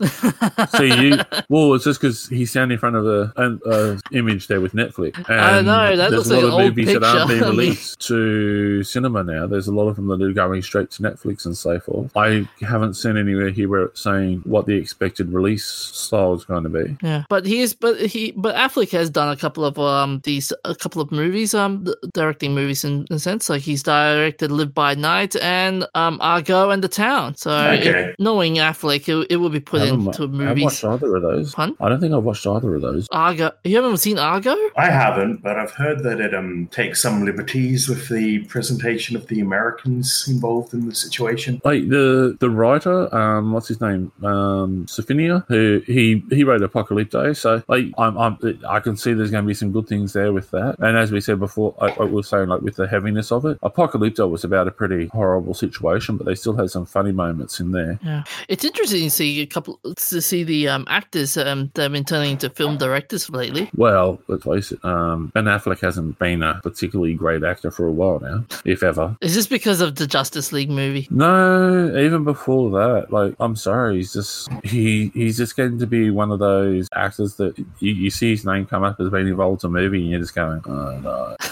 <laughs> so you, well, it's just because he's standing in front of a, an a image there with Netflix. I And know, that there's looks a lot like of an old movies that aren't being picture. I <laughs> mean- released to cinema now. There's a lot of them that are going straight to Netflix and so forth. I haven't seen anywhere here where it's saying what the expected release style is going to be. Yeah, but he is, but he, but Affleck has done a couple of um these a couple of movies, um, directing movies in, in a sense. Like he's directed Live by Night and um Argo and The Town. So Okay. if- knowing Affleck, it, it will be put I haven't into wa- I haven't watched either of those. Pun? I don't think I've watched either of those. Argo, you haven't seen Argo? I haven't, but I've heard that it um, takes some liberties with the presentation of the Americans involved in the situation. Like the the writer, um, what's his name, um, Safinia, who he he wrote Apocalypto. So like I'm, I'm I can see there's going to be some good things there with that. And as we said before, I, I was saying like with the heaviness of it, Apocalypto was about a pretty horrible situation, but they still had some funny moments in there. Yeah, it's interesting to see a couple to see the um actors um that have been turning into film directors lately. Well, let's face it. Um, ben Affleck hasn't been a particularly great actor for a while now, if ever. Is this because of the Justice League movie? No, even before that, like I'm sorry, he's just he he's just getting to be one of those actors that you, you see his name come up as being involved in a movie, and you're just going, oh no. <laughs>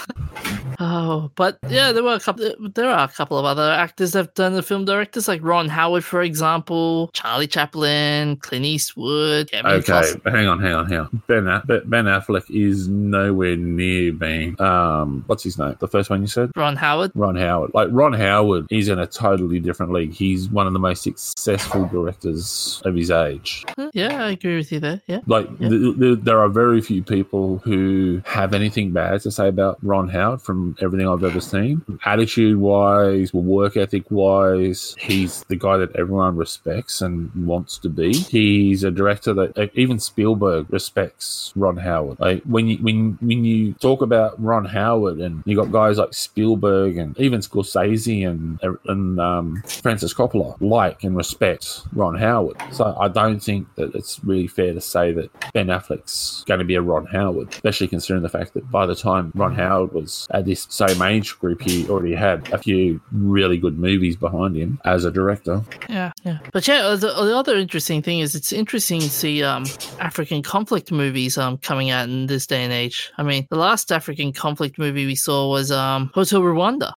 Oh, but yeah, there were a couple. There are a couple of other actors that have done the film directors, like Ron Howard, for example, Charlie Chaplin, Clint Eastwood. Okay, hang on, hang on, hang on. Ben Aff- Ben Affleck is nowhere near being um, what's his name? The first one you said. Ron Howard. Ron Howard. Like Ron Howard, he's in a totally different league. He's one of the most successful directors of his age. Yeah, I agree with you there. Yeah. Like th- th- there are very few people who have anything bad to say about Ron Howard from everything I've ever seen. Attitude wise, work ethic wise, he's the guy that everyone respects and wants to be. He's a director that even Spielberg respects Ron Howard. Like when you when when you talk about Ron Howard and you got guys like Spielberg and even Scorsese and and um, Francis Coppola like and respect Ron Howard. So I don't think that it's really fair to say that Ben Affleck's going to be a Ron Howard, especially considering the fact that by the time Ron Howard was at this same age group, he already had a few really good movies behind him as a director. Yeah, yeah. But yeah, the, the other interesting thing is it's interesting to see um, African conflict movies um, coming out in this day and age. I mean, the last African conflict movie we saw was um, Hotel Rwanda.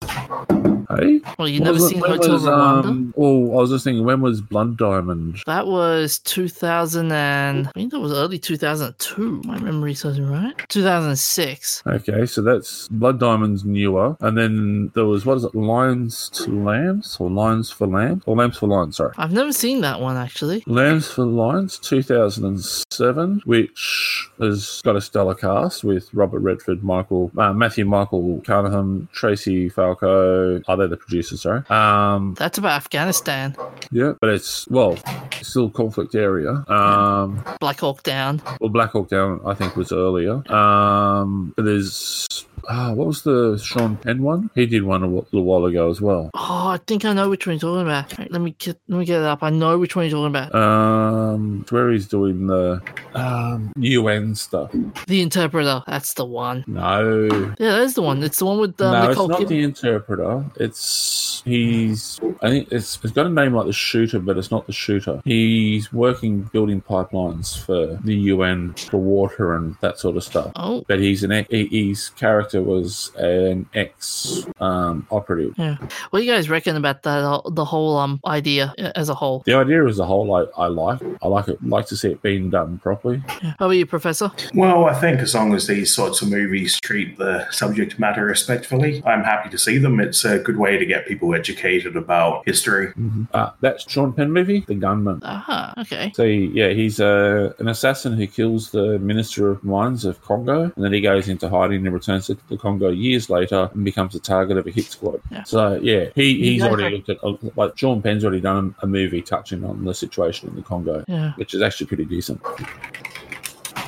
Hey, Well, you never seen Hotel was, Rwanda? um, oh, I was just thinking, when was Blood Diamond? That was 2000 and I think that was early 2002. My memory me right. 2006. Okay, so that's Blood Diamond's newer, and then there was what is it, Lions to Lambs or Lions for Lambs or Lambs for Lions? Sorry, I've never seen that one actually. Lambs for Lions, two thousand and seven, which has got a stellar cast with Robert Redford, Michael, uh, Matthew Michael Carnahan, Tracy Falco. Are the producers? Sorry. Um, That's about Afghanistan. yeah, but it's well, still conflict area. Um, Black Hawk Down. well, Black Hawk Down, I think, was earlier. Um, there's ah, what was the Sean Penn one? He did one a little while ago as well. Oh, I think I know which one you're talking about. Right, let me get let me get it up. I know which one you're talking about. Um, where he's doing the um UN stuff. The Interpreter. That's the one. No, Yeah, that's the one. It's the one with um, no, it's not Kidman. the interpreter. It's he's. I think it's it's got a name like the shooter, but it's not the shooter. He's working building pipelines for the UN for water and that sort of stuff. Oh, But he's an ex- he- his character was an ex um, operative. yeah. What do you guys reckon about that? uh, The whole um idea as a whole. The idea as a whole, I, I like. I like it. Like to see it being done properly. How about you, Professor? Well, I think as long as these sorts of movies treat the subject matter respectfully, I'm happy to see them. It's a good way to get people educated about history. Uh, that's Sean Penn movie, The Gunman. Ah, okay. So yeah, he's uh, an assassin who kills the Minister of Mines of Congo, and then he goes into hiding and returns to the Congo years later and becomes the target of a hit squad. Yeah. So yeah, he, he's already looked at like Sean Penn's already done a movie touching on the situation in the Congo, Yeah. which is actually pretty decent.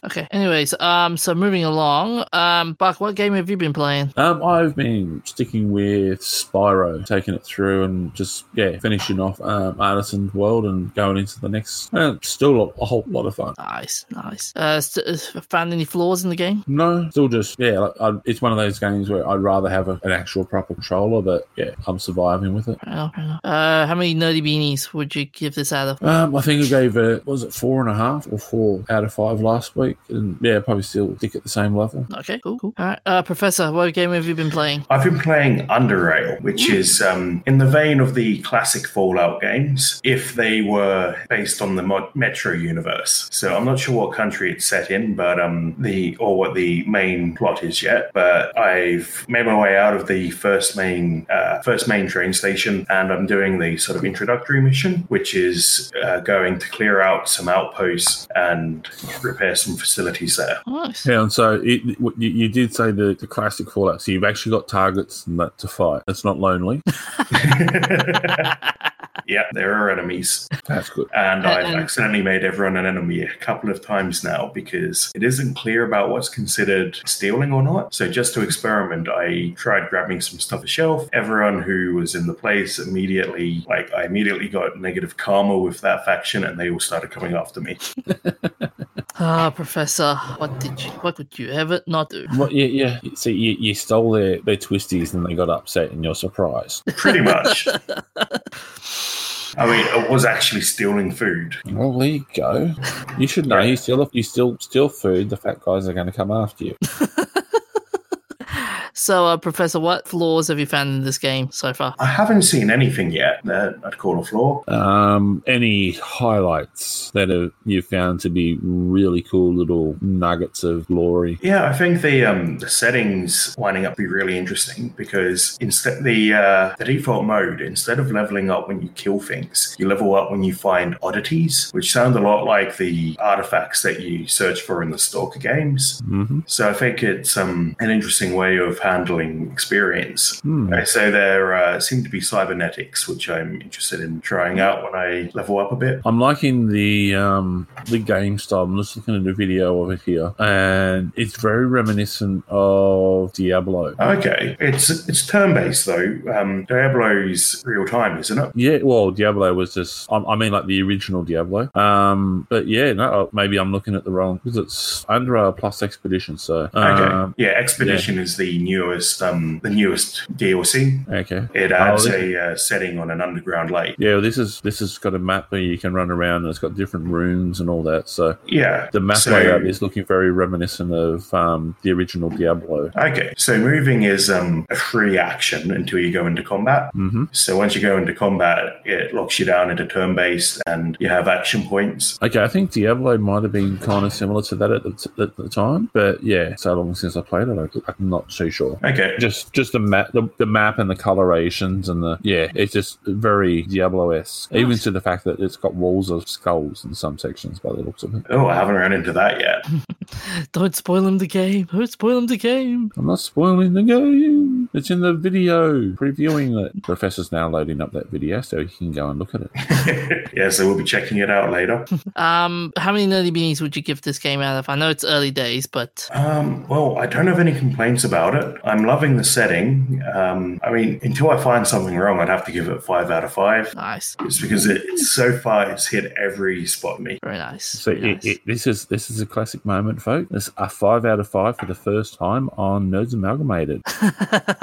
Okay. Anyways, um, so moving along, um, Buck, what game have you been playing? Um, I've been sticking with Spyro, taking it through and just yeah, finishing off um, Artisan World and going into the next. Uh, still a, whole lot of fun. Nice, nice. Uh, st- uh, found any flaws in the game? No, still just yeah. Like, I, it's one of those games where I'd rather have a, an actual proper controller, but yeah, I'm surviving with it. Fair enough, fair enough. Uh, how many nerdy beanies would you give this out of? Um, I think I gave it was it four and a half or four out of five last week, and yeah, probably still stick at the same level. Okay, cool, cool. All right, uh, Professor, what game have you been playing? I've been playing Underrail, which is um, in the vein of the classic Fallout games, if they were based on the Mo- Metro universe. So I'm not sure what country it's set in, but um, the or what the main plot is yet. But I've made my way out of the first main uh, first main train station, and I'm doing the sort of introductory mission, which is uh, going to clear out some outposts and repair some facilities there. Nice. Yeah, and so it, you, you did say the, the classic Fallout. So you've actually got targets and that to fight. It's not lonely. <laughs> <laughs> yeah, there are enemies. That's good. And I've And- accidentally made everyone an enemy a couple of times now because it isn't clear about what's considered stealing or not. So just to experiment, I tried grabbing some stuff off a shelf. Everyone who was in the place immediately, like, I immediately got negative karma with that faction and they all started coming after me. <laughs> Ah, Professor, what did you? What would you ever not do? Well, yeah, yeah. See, you, you stole their, their twisties and they got upset and you're surprised. Pretty much. <laughs> I mean, it was actually stealing food. Well, there you go. You should know. You steal, you still steal food. The fat guys are going to come after you. <laughs> So, uh, Professor, what flaws have you found in this game so far? I haven't seen anything yet that I'd call a flaw. Um, any highlights that have, you found to be really cool little nuggets of glory? Yeah, I think the um, the settings winding up to be really interesting because instead the uh, the default mode instead of leveling up when you kill things, you level up when you find oddities, which sound a lot like the artifacts that you search for in the Stalker games. Mm-hmm. So I think it's um, an interesting way of handling experience. Hmm. Uh, So there uh, seem to be cybernetics, which I'm interested in trying out when I level up a bit. I'm liking the um, the game style. I'm just looking at a video of it here, and it's very reminiscent of Diablo. Okay, it's it's turn based though. Um, Diablo's real time, isn't it? Yeah, well, Diablo was just, I, mean, like the original Diablo. Um, but yeah, no, maybe I'm looking at the wrong, because it's Underrail plus expedition, so. Okay, Um, yeah. Expedition is the newest um, the newest DLC. okay. It adds Oh, a uh, setting on an underground lake. Yeah, well, this is this has got a map where you can run around, and it's got different rooms and all that. So Yeah, the map so- layout is looking very reminiscent of um, the original Diablo. Okay, so moving is um, a free action until you go into combat. hmm So once you go into combat, it locks you down into turn based, and you have action points. Okay, I think Diablo might have been kind of similar to that at the, at the time, but yeah, so long since I played it, I, I'm not too sure. Okay, Just just the map, the, the map and the colorations and the yeah, it's just very Diablo esque. Even to the fact that it's got walls of skulls in some sections by the looks of it. oh, I haven't run into that yet. <laughs> Don't spoil him the game. Don't spoil him the game. I'm not spoiling the game. It's in the video previewing it. Professor's now loading up that video so he can go and look at it. <laughs> yeah, so we'll be checking it out later. <laughs> Um, how many nerdy beanies would you give this game out of? I know it's early days, but Um, well, I don't have any complaints about it. I'm loving the setting. Um, I mean, until I find something wrong, I'd have to give it five out of five. nice, It's because it, it's so far it's hit every spot me. very nice. So very it, nice. it, this is this is a classic moment, folks. It's a five out of five for the first time on Nerds Amalgamated. <laughs>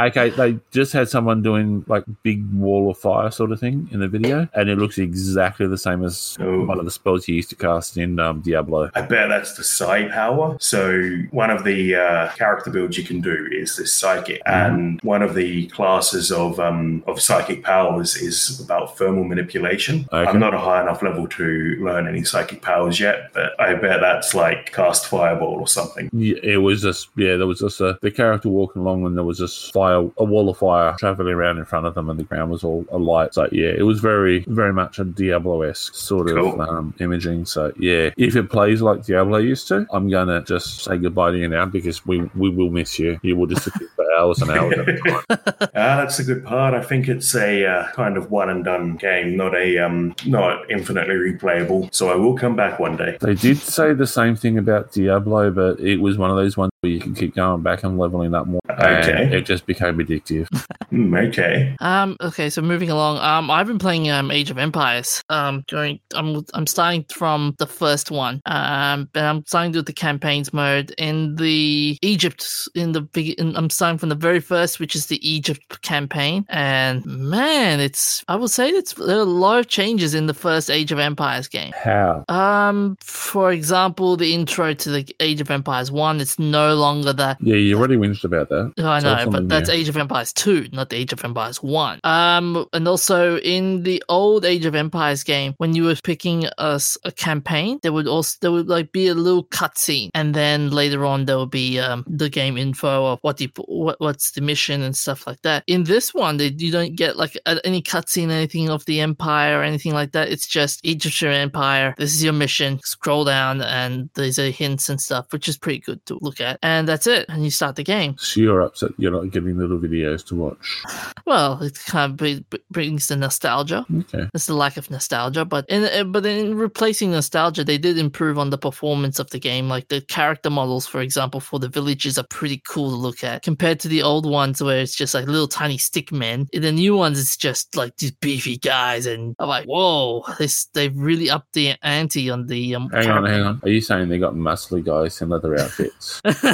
okay, they just had someone doing like big wall of fire sort of thing in the video, and it looks exactly the same as Oh. one of the spells you used to cast in um, Diablo. I bet that's the psi power. So one of the uh, character builds you can do is this psychic, and one of the classes of um, of psychic powers is about thermal manipulation. Okay. I'm not a high enough level to learn any psychic powers yet, but I bet that's like cast fireball or something. Yeah, It was just yeah, there was just a the character walking along, and there was just fire, a wall of fire traveling around in front of them, and the ground was all alight. So yeah, it was very very much a Diablo esque sort of um, imaging. So yeah, if it plays like Diablo used to, I'm gonna just say goodbye to you now because we we will miss you. You will disappear for hours and hours at a time. <laughs> Ah, that's the good part. I think it's a uh, kind of one and done game, not a um, not infinitely replayable. So I will come back one day. They did say the same thing about Diablo, but it was one of those ones you can keep going back and leveling up more. and Okay. it just became addictive. Hmm, okay. Um. Okay. So moving along. Um. I've been playing um Age of Empires. Um. During I'm I'm starting from the first one. Um. But I'm starting with the campaigns mode in the Egypt in the big. In, I'm starting from the very first, which is the Egypt campaign. And man, it's I will say it's there are a lot of changes in the first Age of Empires game. How? Um. For example, the intro to the Age of Empires one. It's no longer that Yeah, you already whinged about that. Oh, I know, but that's new. Age of Empires 2, not the Age of Empires 1. Um, and also in the old Age of Empires game, when you were picking a, a campaign, there would also there would like be a little cutscene, and then later on there would be um the game info of what the what, what's the mission and stuff like that. In this one, they, you don't get like any cutscene, anything of the Empire or anything like that. It's just Egyptian Empire. This is your mission. Scroll down, and there's a hints and stuff, which is pretty good to look at. And that's it. And you start the game. So you're upset you're not getting little videos to watch. Well, it kind of br- br- brings the nostalgia. Okay. It's the lack of nostalgia, but in but in replacing nostalgia, they did improve on the performance of the game. Like the character models, for example, for the villages are pretty cool to look at compared to the old ones where it's just like little tiny stick men. In the new ones, it's just like these beefy guys, and I'm like, whoa, this they've really upped the ante on the um. Hang on, hang on. Are you saying they got muscly guys in leather outfits? <laughs>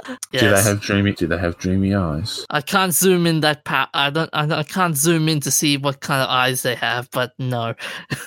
<laughs> Do they have dreamy do they have dreamy eyes? I can't zoom in that pa- I don't I, I can't zoom in to see what kind of eyes they have, but no.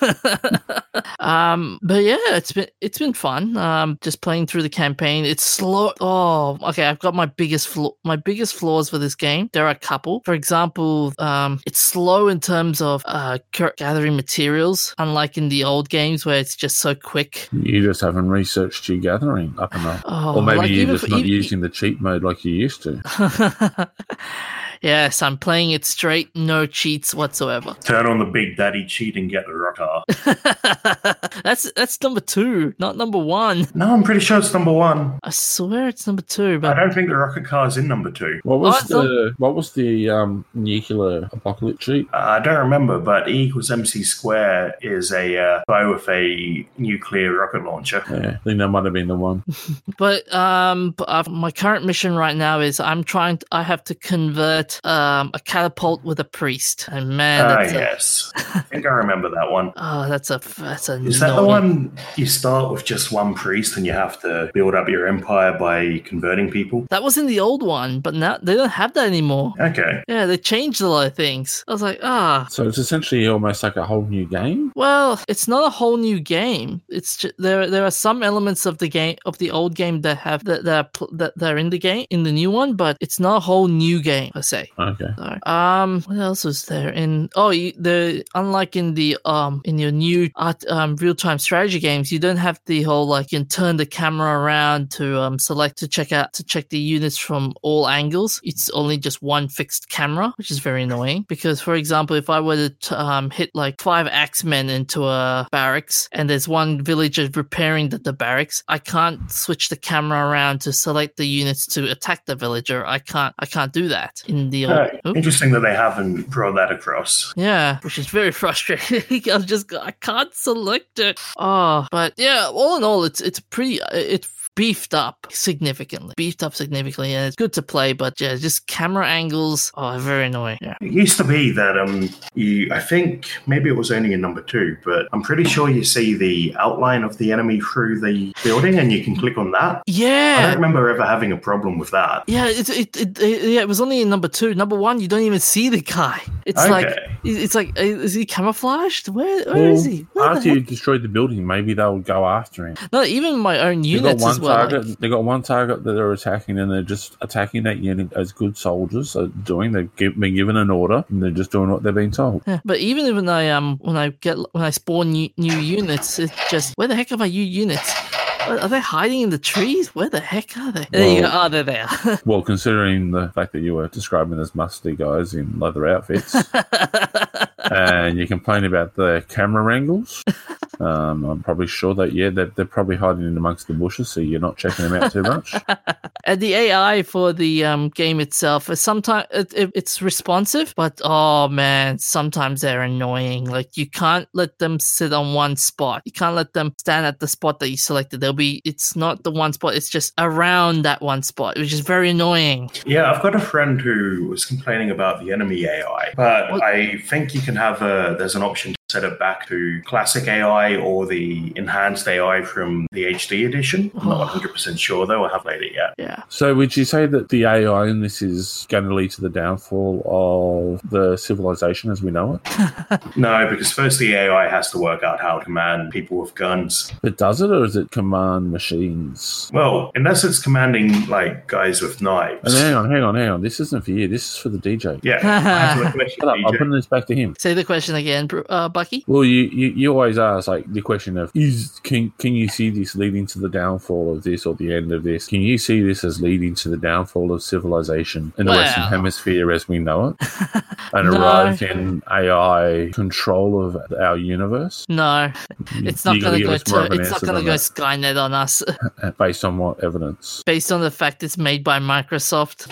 <laughs> um but yeah, it's been it's been fun. Um just playing through the campaign. It's slow. Oh, okay, I've got my biggest flaw my biggest flaws for this game. There are a couple. For example, um it's slow in terms of uh gathering materials, unlike in the old games where it's just so quick. You just haven't researched your gathering up enough. Oh, or maybe like you're just for- not even- using the cheat mode like you used to. <laughs> yes, I'm playing it straight, no cheats whatsoever. Turn on the big daddy cheat and get the rock car. <laughs> that's that's number two, not number one. No, I'm pretty sure it's number one. I swear it's number two, but I don't think the rocket car is in number two. What was Oh, it's not- the what was the um, nuclear apocalypse cheat? Uh, I don't remember, but E equals MC square is a uh, bow with a nuclear rocket launcher. Yeah, I think that might have been the one. <laughs> but um, but, uh, my current mission right now is I'm trying. To, I have to convert um a catapult with a priest, and man, Ah, that's a, yes. <laughs> I think I remember that one. oh, that's a that's a. Is that the annoying- one you start with just one priest and you have to build up your empire by converting people? That was in the old one, but now they don't have that anymore. Okay. Yeah, they changed a lot of things. I was like, ah, So it's essentially almost like a whole new game. Well, it's not a whole new game. It's just, there. There are some elements of the game of the old game that have that that are, pl- that they're in the game in the new one, but it's not a whole new game per se. Okay. So, um, what else was there in? Oh, you, the unlike in the um in your new art, um real time strategy games, you don't have the whole like you can turn the camera around to um select to check out to check the units from all angles. It's only just one fixed camera, which is very annoying. Because for example, if I were to t- um hit like five axemen into a barracks and there's one villager repairing the, the barracks, I can't switch the camera around to select the units to attack the villager. I can't I can't do that in the old. Uh, interesting that they haven't brought that across. Yeah, which is very <laughs> frustrating. <laughs> I just I can't select it. Oh, but yeah, all in all, it's it's pretty it's beefed up significantly, beefed up significantly, and it's good to play. But yeah, just camera angles are very annoying. Yeah. It used to be that um you I think maybe it was only in number two, but I'm pretty sure you see the outline of the enemy through the building and you can click on that. Yeah, I don't remember ever having a problem with that. Yeah, it, it, it, it yeah, it was only in number two. Number one, you don't even see the guy. It's like it's like is he camouflaged? Where where is he? Where after you heck? destroyed the building, maybe they'll go after him. No, even my own They got units one as well. Like- target. They got one target that they're attacking, and they're just attacking that unit as good soldiers are doing. They've been given an order, and they're just doing what they've been told. Yeah, but even when I um when I get when I spawn new, new units, it's just where the heck are my new units? Are they hiding in the trees? Where the heck are they? There you go. Well- Oh, they're there. <laughs> Well, considering the fact that you were describing as musty guys in leather outfits, <laughs> and you complain about the camera angles, um, I'm probably sure that yeah, that they're probably hiding in amongst the bushes, so you're not checking them out too much. <laughs> and the AI for the um game itself is sometimes it, it, it's responsive, but oh man, sometimes they're annoying. Like you can't let them sit on one spot. You can't let them stand at the spot that you selected. They'll be. It's not the one spot. It's just around that one spot, which is very annoying. Yeah, I've got a friend who was complaining about the enemy AI, but What- I think you can have a there's an option set it back to classic AI or the enhanced AI from the HD edition. I'm not <sighs> 100% sure though, I haven't played it yet. Yeah. So, would you say that the AI in this is going to lead to the downfall of the civilization as we know it? <laughs> No, because first the AI has to work out how to command people with guns. But does it, or is it command machines? Well, unless it's commanding like guys with And knives. hang on, hang on, hang on. This isn't for you. This is for the DJ. Yeah. <laughs> answer the question, Shut up. I'm DJ. putting this back to him. Say the question again, bro- uh, lucky. Well, you, you, you always ask like the question of is can can you see this leading to the downfall of this or the end of this? Can you see this as leading to the downfall of civilization in the Western Hemisphere as we know it, <laughs> and No. a rise in AI control of our universe No, it's not going to go. To, it's not going to go. Skynet on us, <laughs> based on what evidence? based on the fact it's made by Microsoft.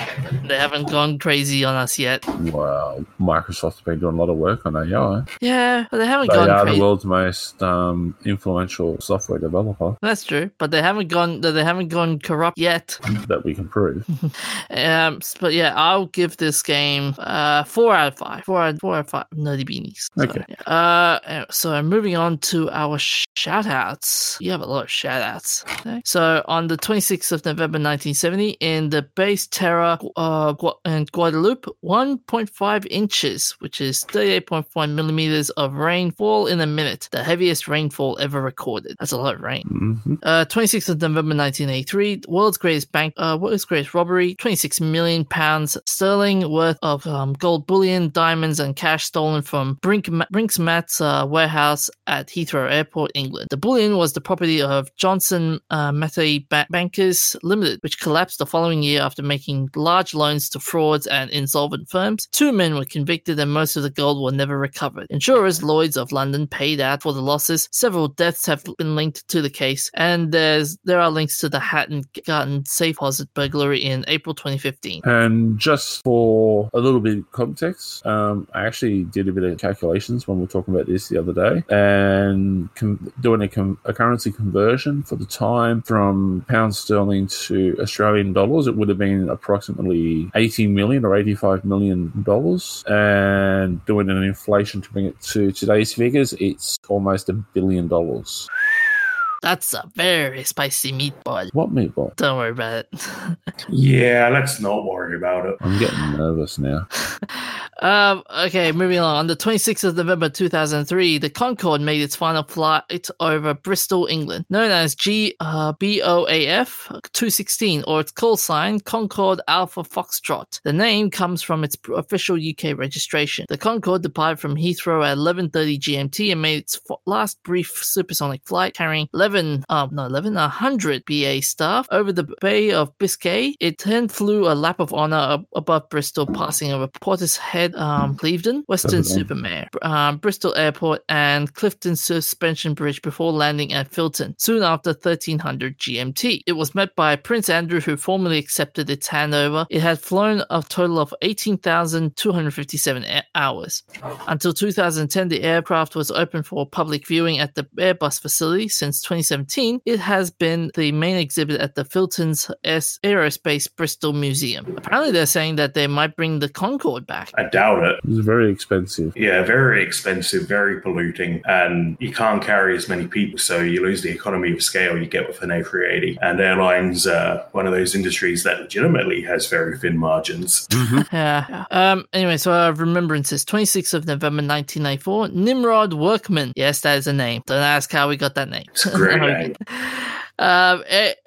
They haven't gone crazy on us yet. Well, Microsoft's been doing a lot of work on AI. Yeah, but they haven't They gone are crazy. the world's most um, influential software developer That's true, but they haven't gone. They haven't gone corrupt yet. <laughs> that we can prove. <laughs> Um, but yeah, I'll give this game uh four out of five. Four out, four out of five. Nerdy beanies. So, Okay. yeah. Uh, so moving on to our shout outs. You have a lot of shout outs. Okay. So on the 26th of November 1970, in the base Terra uh, in Guadeloupe, 1.5 inches, which is 38.1 millimeters of rainfall in a minute, the heaviest rainfall ever recorded. That's a lot of rain. hmm Uh, 26th of November 1983, world's greatest bank, uh, world's greatest robbery, 26 million pounds sterling worth of um, gold bullion, diamonds, and cash stolen from Brink, Brink's-Mat's uh, warehouse at Heathrow Airport, England. The bullion was the property of Johnson uh, Matthey ba- Bankers Limited, which collapsed the following year after making large loans to frauds and insolvent firms. Two men were convicted, and most of the gold were never recovered. Insurers Lloyd's of London paid out for the losses. Several deaths have been linked to the case, and there's there are links to the Hatton Garden safe deposit burglary in April 2015. And just for a little bit of context, um, I actually did a bit of calculations when we were talking about this the other day, and com- doing a, com- a currency conversion for the time from pound sterling to Australian dollars, it would have been approximately 80 million or 85 million dollars. And doing an inflation to bring it to today's figures, it's almost a billion dollars. That's a very spicy meatball. What meatball? Don't worry about it. <laughs> Yeah, let's not worry about it. I'm getting nervous now. <laughs> Um, okay, moving along. On the 26th of November 2003, the Concorde made its final flight over Bristol, England, known as G uh, BOAF 216, or its call sign Concorde Alpha Foxtrot. The name comes from its official UK registration. The Concorde departed from Heathrow at 11:30 GMT and made its fo- last brief supersonic flight, carrying 11, um, no, 11, 100 BA staff over the Bay of Biscay. It then flew a lap of honor ab- above Bristol, passing over Portishead, um, Clevedon, Weston-super-Mare, um, Bristol Airport, and Clifton Suspension Bridge before landing at Filton soon after 1300 GMT. It was met by Prince Andrew, who formally accepted its handover. It had flown a total of 18,257 a- hours. Until 2010, the aircraft was open for public viewing at the Airbus facility. Since 2017, it has been the main exhibit at the Filton's S- Aerospace Bristol Museum. Apparently, they're saying that they might bring the Concorde back. I doubt it. It's very expensive. Yeah, very expensive, very polluting, and you can't carry as many people, so you lose the economy of scale you get with an A380. And airlines are one of those industries that legitimately has very thin margins. <laughs> <laughs> Yeah. Um. Anyway, so our remembrances: 26th of November 1994. Nimrod Workman. Yes, that is a name. Don't ask how we got that name. It's a great name. Uh,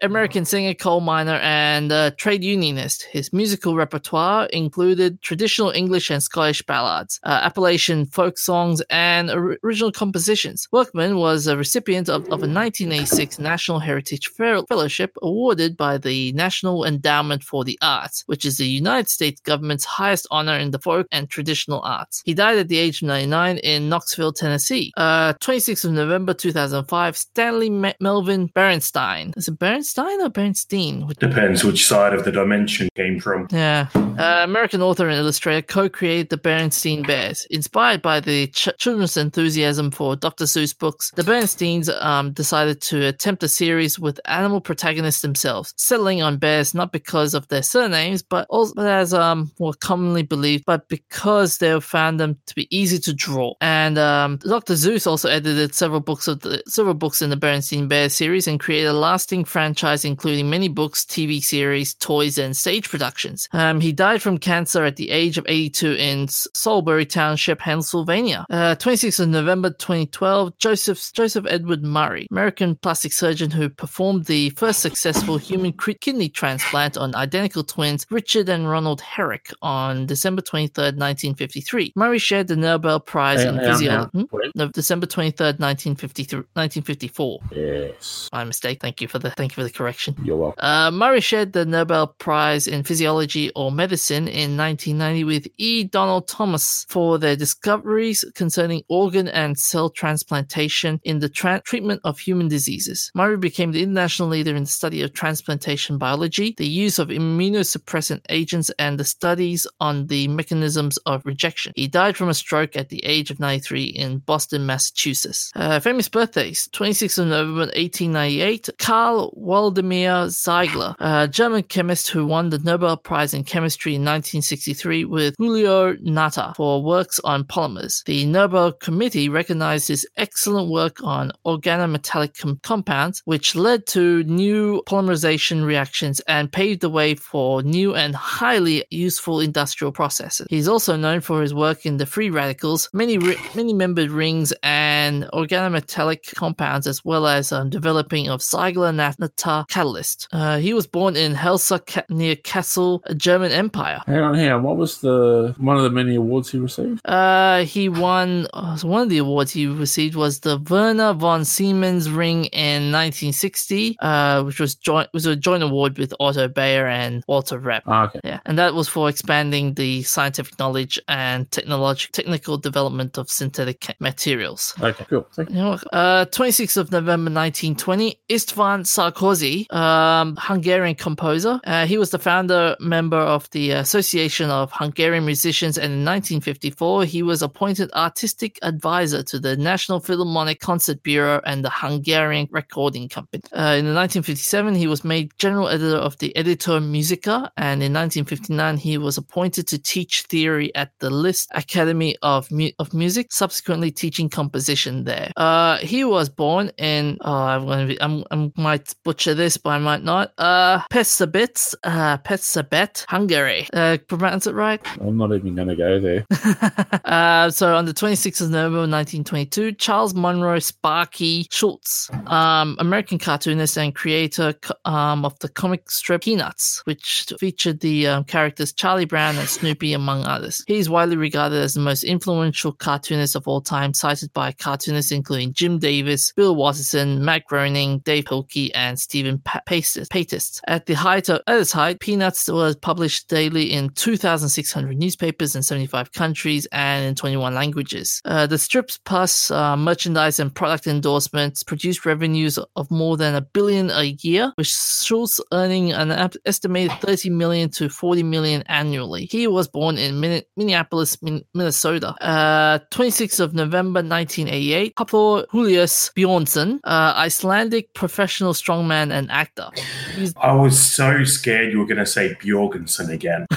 American singer, coal miner, and uh, trade unionist. His musical repertoire included traditional English and Scottish ballads, uh, Appalachian folk songs, and or- original compositions. Workman was a recipient of, of a 1986 National Heritage Fellowship awarded by the National Endowment for the Arts, which is the United States government's highest honor in the folk and traditional arts. He died at the age of 99 in Knoxville, Tennessee. Uh, 26th of November 2005, Stanley Me- Melvin Berenstein. Is it Bernstein or Bernstein? Which- Depends which side of the dimension came from. yeah. Uh, American author and illustrator co created the Bernstein Bears. Inspired by the ch- children's enthusiasm for Dr. Seuss books, the Bernsteins um, decided to attempt a series with animal protagonists themselves, settling on bears not because of their surnames, but also as um, more commonly believed, but because they found them to be easy to draw. And um, Dr. Seuss also edited several books of the several books in the Bernstein Bears series and created a lasting franchise, including many books, TV series, toys, and stage productions. Um, he died from cancer at the age of 82 in Salisbury Township, Pennsylvania. Uh, 26th of November 2012, Joseph Joseph Edward Murray, American plastic surgeon who performed the first successful human kidney transplant on identical twins Richard and Ronald Herrick on December 23rd, 1953. Murray shared the Nobel Prize in Physiology. Hmm? No, December 23rd, 1954. Yes. My mistake. Thank you for the thank you for the correction. You're welcome. Uh, Murray shared the Nobel Prize in Physiology or Medicine in 1990 with E. Donald Thomas for their discoveries concerning organ and cell transplantation in the tra- treatment of human diseases. Murray became the international leader in the study of transplantation biology, the use of immunosuppressant agents, and the studies on the mechanisms of rejection. He died from a stroke at the age of 93 in Boston, Massachusetts. Uh, famous birthdays 26th of November 1898, Karl Waldemar Ziegler, a German chemist who won the Nobel Prize in Chemistry in 1963 with Giulio Natta for works on polymers. The Nobel Committee recognized his excellent work on organometallic com- compounds, which led to new polymerization reactions and paved the way for new and highly useful industrial processes. He's also known for his work in the free radicals, many ri- many membered rings, and organometallic compounds, as well as um, developing of Natta catalyst. Uh, he was born in Helsa near Kassel, German Empire. Hang on, hang on. What was the one of the many awards he received? Uh, he won uh, one of the awards he received was the Werner von Siemens Ring in 1960, uh, which was joint was a joint award with Otto Bayer and Walter Reppe. Ah, okay. Yeah, and that was for expanding the scientific knowledge and technological technical development of synthetic materials. Okay, cool. You. Know, uh, 26th of November 1920, Istvan Sarkozy, um, Hungarian composer. Uh, he was the founder member of the Association of Hungarian Musicians, and in 1954, he was appointed artistic advisor to the National Philharmonic Concert Bureau and the Hungarian Recording Company. Uh, in 1957, he was made general editor of the Editio Musica, and in 1959, he was appointed to teach theory at the Liszt Academy of, Mu- of Music, subsequently teaching composition there. Uh, he was born in, oh, I'm going to be, I'm, I might butcher this, but I might not. Uh, Pesabit, uh, Pesabet, Hungary. Uh, pronounce it right? I'm not even going to go there. <laughs> uh, so on the 26th of November 1922, Charles Monroe Sparky Schulz, um, American cartoonist and creator um, of the comic strip Peanuts, which featured the um, characters Charlie Brown and Snoopy, among others. He is widely regarded as the most influential cartoonist of all time, cited by cartoonists including Jim Davis, Bill Watterson, Matt Groening, Dave Pilkey, and Stephen pa- Patis- Patis. At the height of, at its height, Peanuts was published daily in 2,600 newspapers in 75 countries and in 21 languages. Uh, the strips plus uh, merchandise and product endorsements produced revenues of more than a billion a year, with Schulz earning an estimated 30 million to 40 million annually. He was born in Min- Minneapolis, Min- Minnesota. Uh, 26th of November 1988, Hafthor Julius Bjornsson, uh, Icelandic professional strongman and actor. He's I was so scared you were going to say Bjorgensen again. <laughs>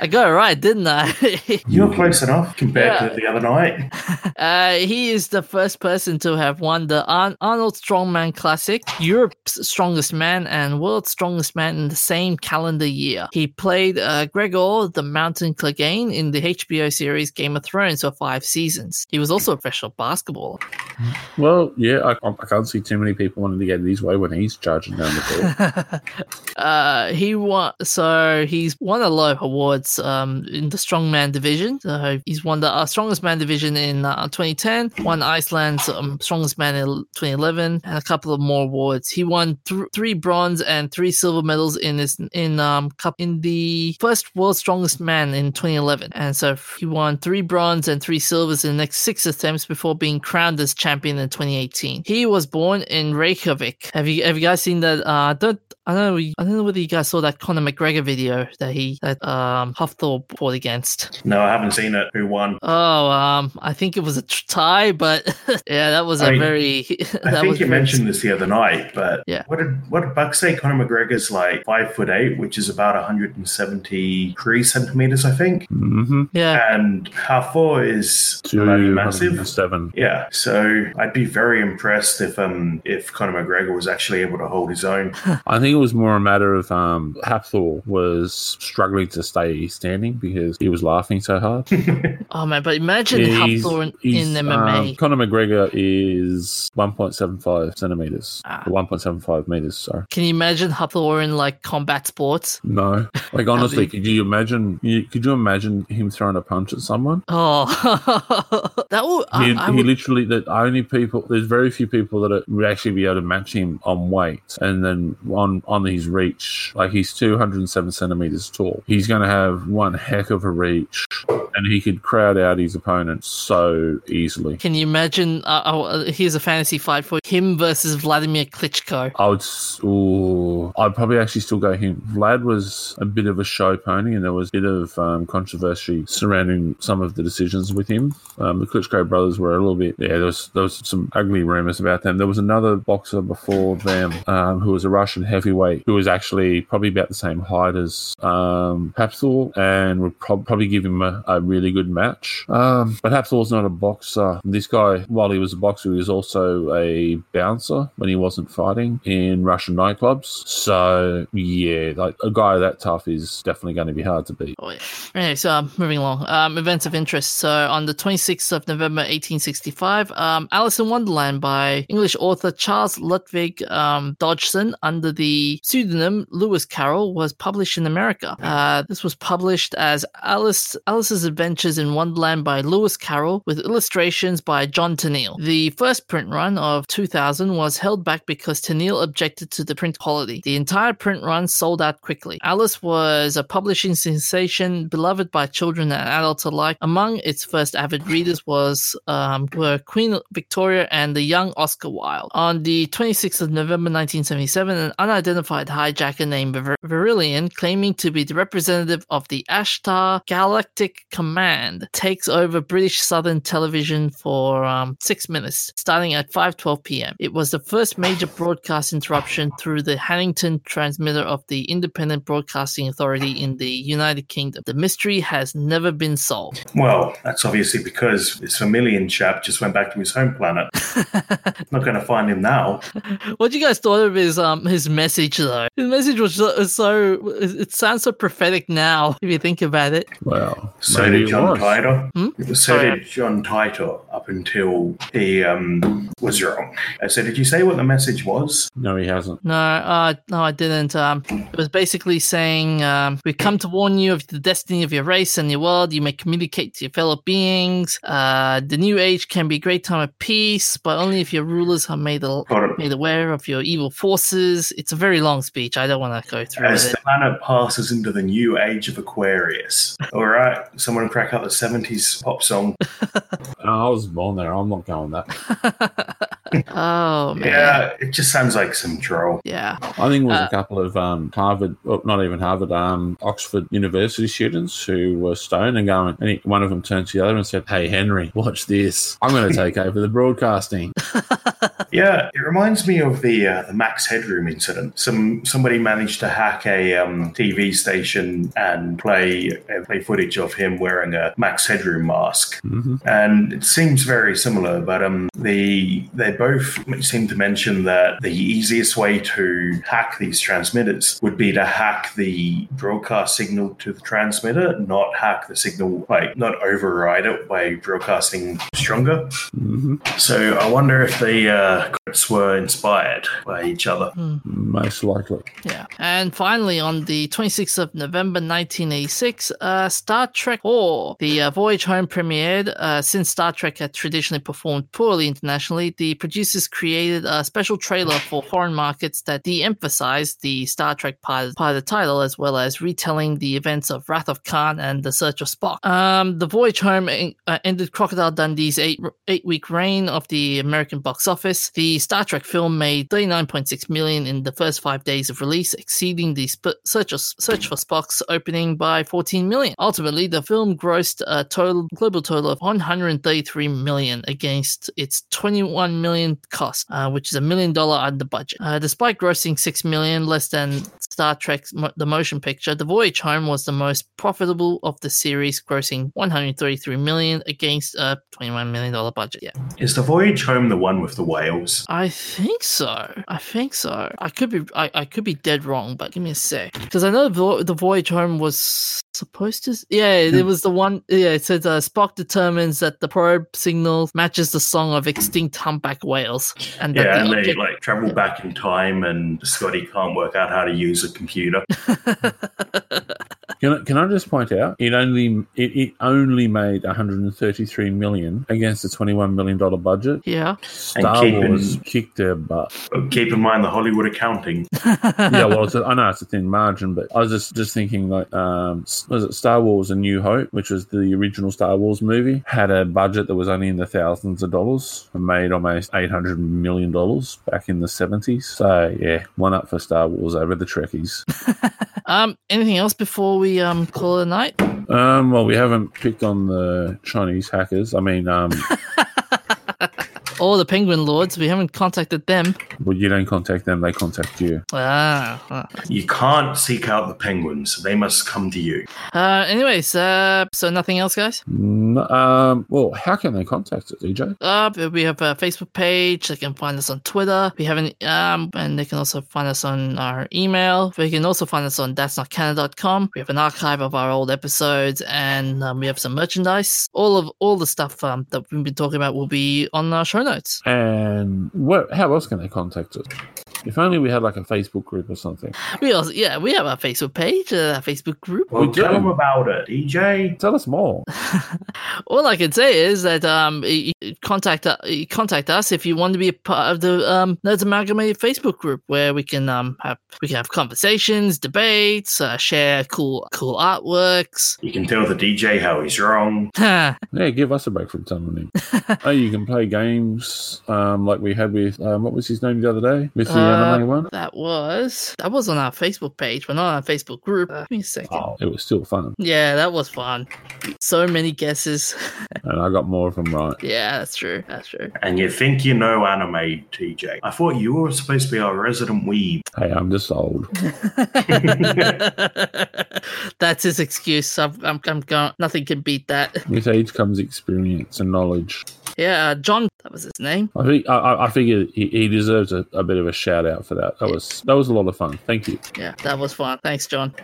I got it right, didn't I? <laughs> You were close enough compared Yeah. to the other night. <laughs> uh, he is the first person to have won the Ar- Arnold Strongman Classic, Europe's Strongest Man, and World's Strongest Man in the same calendar year. He played uh, Gregor the Mountain Clegane in the HBO series Game of Thrones for five seasons. He was also a professional basketballer. Well, yeah, I, I can't see too many people wanting to get in his way when he's charging down the court. <laughs> Uh, he won, so he's won a lot of awards um, in the strongman division. So he's won the uh, strongest man division in uh, 2010, won Iceland's um, strongest man in 2011, and a couple of more awards. He won th- three bronze and three silver medals in his in um cup in the first world's strongest man in 2011, and so he won three bronze and three silvers in the next six attempts before being crowned as champion in 2018. He was born in Reykjavik. Have you have you guys seen that? Uh, don't I don't know. I don't know whether you guys saw that Conor McGregor video that he that um Hafthor fought against. No, I haven't seen it. Who won? Oh, um, I think it was a tie, but <laughs> yeah, that was a I mean, very. <laughs> I that think was you very- mentioned this the other night, but Yeah. what did what did Buck say? Conor McGregor's like five foot eight, which is about 173 centimeters, I think. Mm-hmm. Yeah, And Hafor is bloody massive. Seven. Yeah, so I'd be very impressed if um if Conor McGregor was actually able to hold his own. <laughs> I think it was more a matter of um, Hafthor was struggling to stay standing because he was laughing so hard. <laughs> oh man, but imagine He's- Hafthor in, he's, in MMA. Um, Conor McGregor is 1.75 centimeters. Ah. 1.75 meters, sorry. Can you imagine Hafthor in like combat sports? No. <laughs> Like, honestly, be- could you imagine you, could you imagine him throwing a punch at someone? Oh, <laughs> that would. He, I he would literally, that only people, there's very few people that are- would actually be able to match him on weight and then on, on his reach. Like, he's 207 centimeters tall. He's going to have one heck of a reach and he could crowd out his opponent so easily. Can you imagine? Uh, oh, here's a fantasy fight for him versus Vladimir Klitschko. I would, ooh, I'd probably actually still go him. Vlad was a bit of a show pony, and there was a bit of um, controversy surrounding some of the decisions with him. Um, the Klitschko brothers were a little bit, yeah, there was there was some ugly rumors about them. There was another boxer before them um, who was a Russian heavyweight who was actually probably about the same height as um, and would prob- probably give him a, a really good match. Um, but Hafthor's not a boxer. This guy, while he was a boxer, he was also a bouncer when he wasn't fighting in Russian nightclubs. So yeah, like a guy that tough is definitely going to be hard to beat. Oh, yeah. Anyway, so um, moving along. Um, events of interest. So on the 26th of November 1865, um, Alice in Wonderland by English author Charles Lutwidge um, Dodgson under the pseudonym Lewis Carroll was published in America. Uh, this was published as Alice Alice's Adventures in Wonderland by Lewis Carroll with illustrations by John Tenniel. The first print run of 2000 was held back because Tenniel objected to the print quality. The entire print run sold out quickly. Alice was a publishing sensation beloved by children and adults alike. Among its first avid readers was um, were Queen Victoria and the young Oscar Wilde. On the 26th of November 1977, an unidentified hijacker named Vrillon, claiming to be the representative of the Ashtar Galactic Command, takes over British Southern Television for um, six minutes, starting at 5:12 p.m. It was the first major broadcast interruption through the Hannington transmitter of the Independent Broadcasting Authority in the United Kingdom. The mystery has never been solved. Well, that's obviously because this Vermilion chap just went back to his home planet. <laughs> Not going to find him now. What do you guys thought of his um his message though? His message was so, was so it sounds so prophetic now if you think about it. Well, So did John was. Titor. Hmm? So did John Titor up until he um, was wrong. Uh, So did you say what the message was? No, he hasn't. No, uh, no, I didn't. Um, it was basically saying, um, "We come to warn you of the destiny of your race and your world. You may communicate to your fellow beings. Uh, the new age can be a great time of peace, but only if your rulers are made al- made aware of your evil forces." It's a very long speech. I don't want to go through it As with the planet passes into the new age of Aquarius. All right, someone crack out the 70s pop song. <laughs> I was born there. I'm not going that. <laughs> Oh man, Yeah, it just sounds like some troll. yeah. I think it was Uh, a couple of um, Harvard, well, not even Harvard, um, Oxford University students who were stoned and going, and he, one of them turned to the other and said, Hey, Henry, watch this. I'm going to take <laughs> over the broadcasting. <laughs> Yeah, it reminds me of the uh, the Max Headroom incident. Some somebody managed to hack a um, TV station and play uh, play footage of him wearing a Max Headroom mask, and it seems very similar. But um, the they both seem to mention that the easiest way to hack these transmitters would be to hack the broadcast signal to the transmitter, not hack the signal, like not override it by broadcasting stronger. So I wonder if the uh, crypts were inspired by each other. Most likely. Yeah. And finally, on the 26th of November 1986, uh, Star Trek 4, the uh, Voyage Home premiered. Uh, since Star Trek had traditionally performed poorly internationally, the producers created a special trailer for foreign markets that de emphasized the Star Trek part, part of the title, as well as retelling the events of Wrath of Khan and The Search of Spock. Um, the Voyage Home uh, ended Crocodile Dundee's eight, eight week reign of the American box office. The Star Trek film made 39.6 million in the first five days of release, exceeding the Sp- Search, Search for Spock's opening by 14 million. Ultimately, the film grossed a total global total of 133 million against its 21 million cost, uh, which is a million dollar under budget. Uh, despite grossing 6 million less than Star Trek the motion picture, The Voyage Home was the most profitable of the series, grossing 133 million against a 21 million dollar budget. Yeah. Is the Voyage Home the one with the whales? I think so. I think so. I could be I, I could be dead wrong, but give me a sec. Because I know the, the Voyage Home was supposed to Yeah, it was the one yeah, it says uh, Spock determines that the probe signal matches the song of extinct humpback whales. And yeah, and they like travel back in time and Scotty can't work out how to use a computer. <laughs> Can I, can I just point out it only it, it only made 133 million against a 21 million dollar budget. Yeah, Star Wars in, kicked their butt. Keep in mind the Hollywood accounting. <laughs> yeah, well, a, I know it's a thin margin, but I was just just thinking like, um, was it Star Wars: A New Hope, which was the original Star Wars movie, had a budget that was only in the thousands of dollars and made almost 800 million dollars back in the 70s. So yeah, one up for Star Wars over the Trekkies. <laughs> um, anything else before we um call it a night? Um, well, we haven't picked on the Chinese hackers. I mean, um, <laughs> or the Penguin Lords. We haven't contacted them. Well, you don't contact them; they contact you. Ah, you can't seek out the penguins; they must come to you. Uh, anyways, uh, so nothing else, guys. No, um, well, how can they contact us, DJ? Uh, we have a Facebook page. They can find us on Twitter. We have an um, and they can also find us on our email. They can also find us on that's not Canada.com. We have an archive of our old episodes, and um, we have some merchandise. All of all the stuff um, that we've been talking about will be on our show notes. And what? How else can they contact us? If only we had like a Facebook group or something. We also, yeah, we have a Facebook page, a Facebook group. Well, tell them about it, DJ. Tell us more. <laughs> All I can say is that um, contact uh, contact us if you want to be a part of the um, Nerds Amalgamated Facebook group, where we can um have we can have conversations, debates, uh, share cool cool artworks. You can tell the DJ how he's wrong. <laughs> yeah, give us a break from telling him. <laughs> oh, you can play games um, like we had with um, what was his name the other day with the uh, anime one. That was that was on our Facebook page, but not on our Facebook group. Uh, give me a second. Oh, it was still fun. Yeah, that was fun. So many guesses, <laughs> and I got more of them right. Yeah, that's true. That's true. And you think you know anime, TJ? I thought you were supposed to be our resident weeb. Hey, I'm just old. <laughs> that's his excuse. I'm, I'm, I'm going. Nothing can beat that. With age comes experience and knowledge. Yeah, uh, John, that was his name. I think I, I figured he, he deserves a, a, bit of a shout out for that. That yeah. was that was a lot of fun. Thank you. Yeah, that was fun. Thanks, John.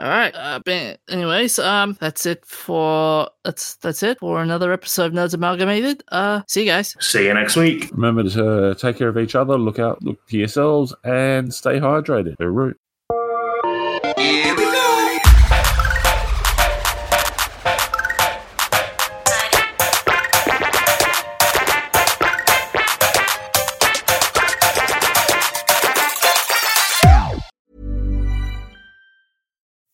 All right. Uh, anyways, um, that's it for that's that's it for another episode of Nerds Amalgamated. Uh, see you guys. See you next week. Remember to uh, take care of each other. Look out, look for yourselves, and stay hydrated. Root.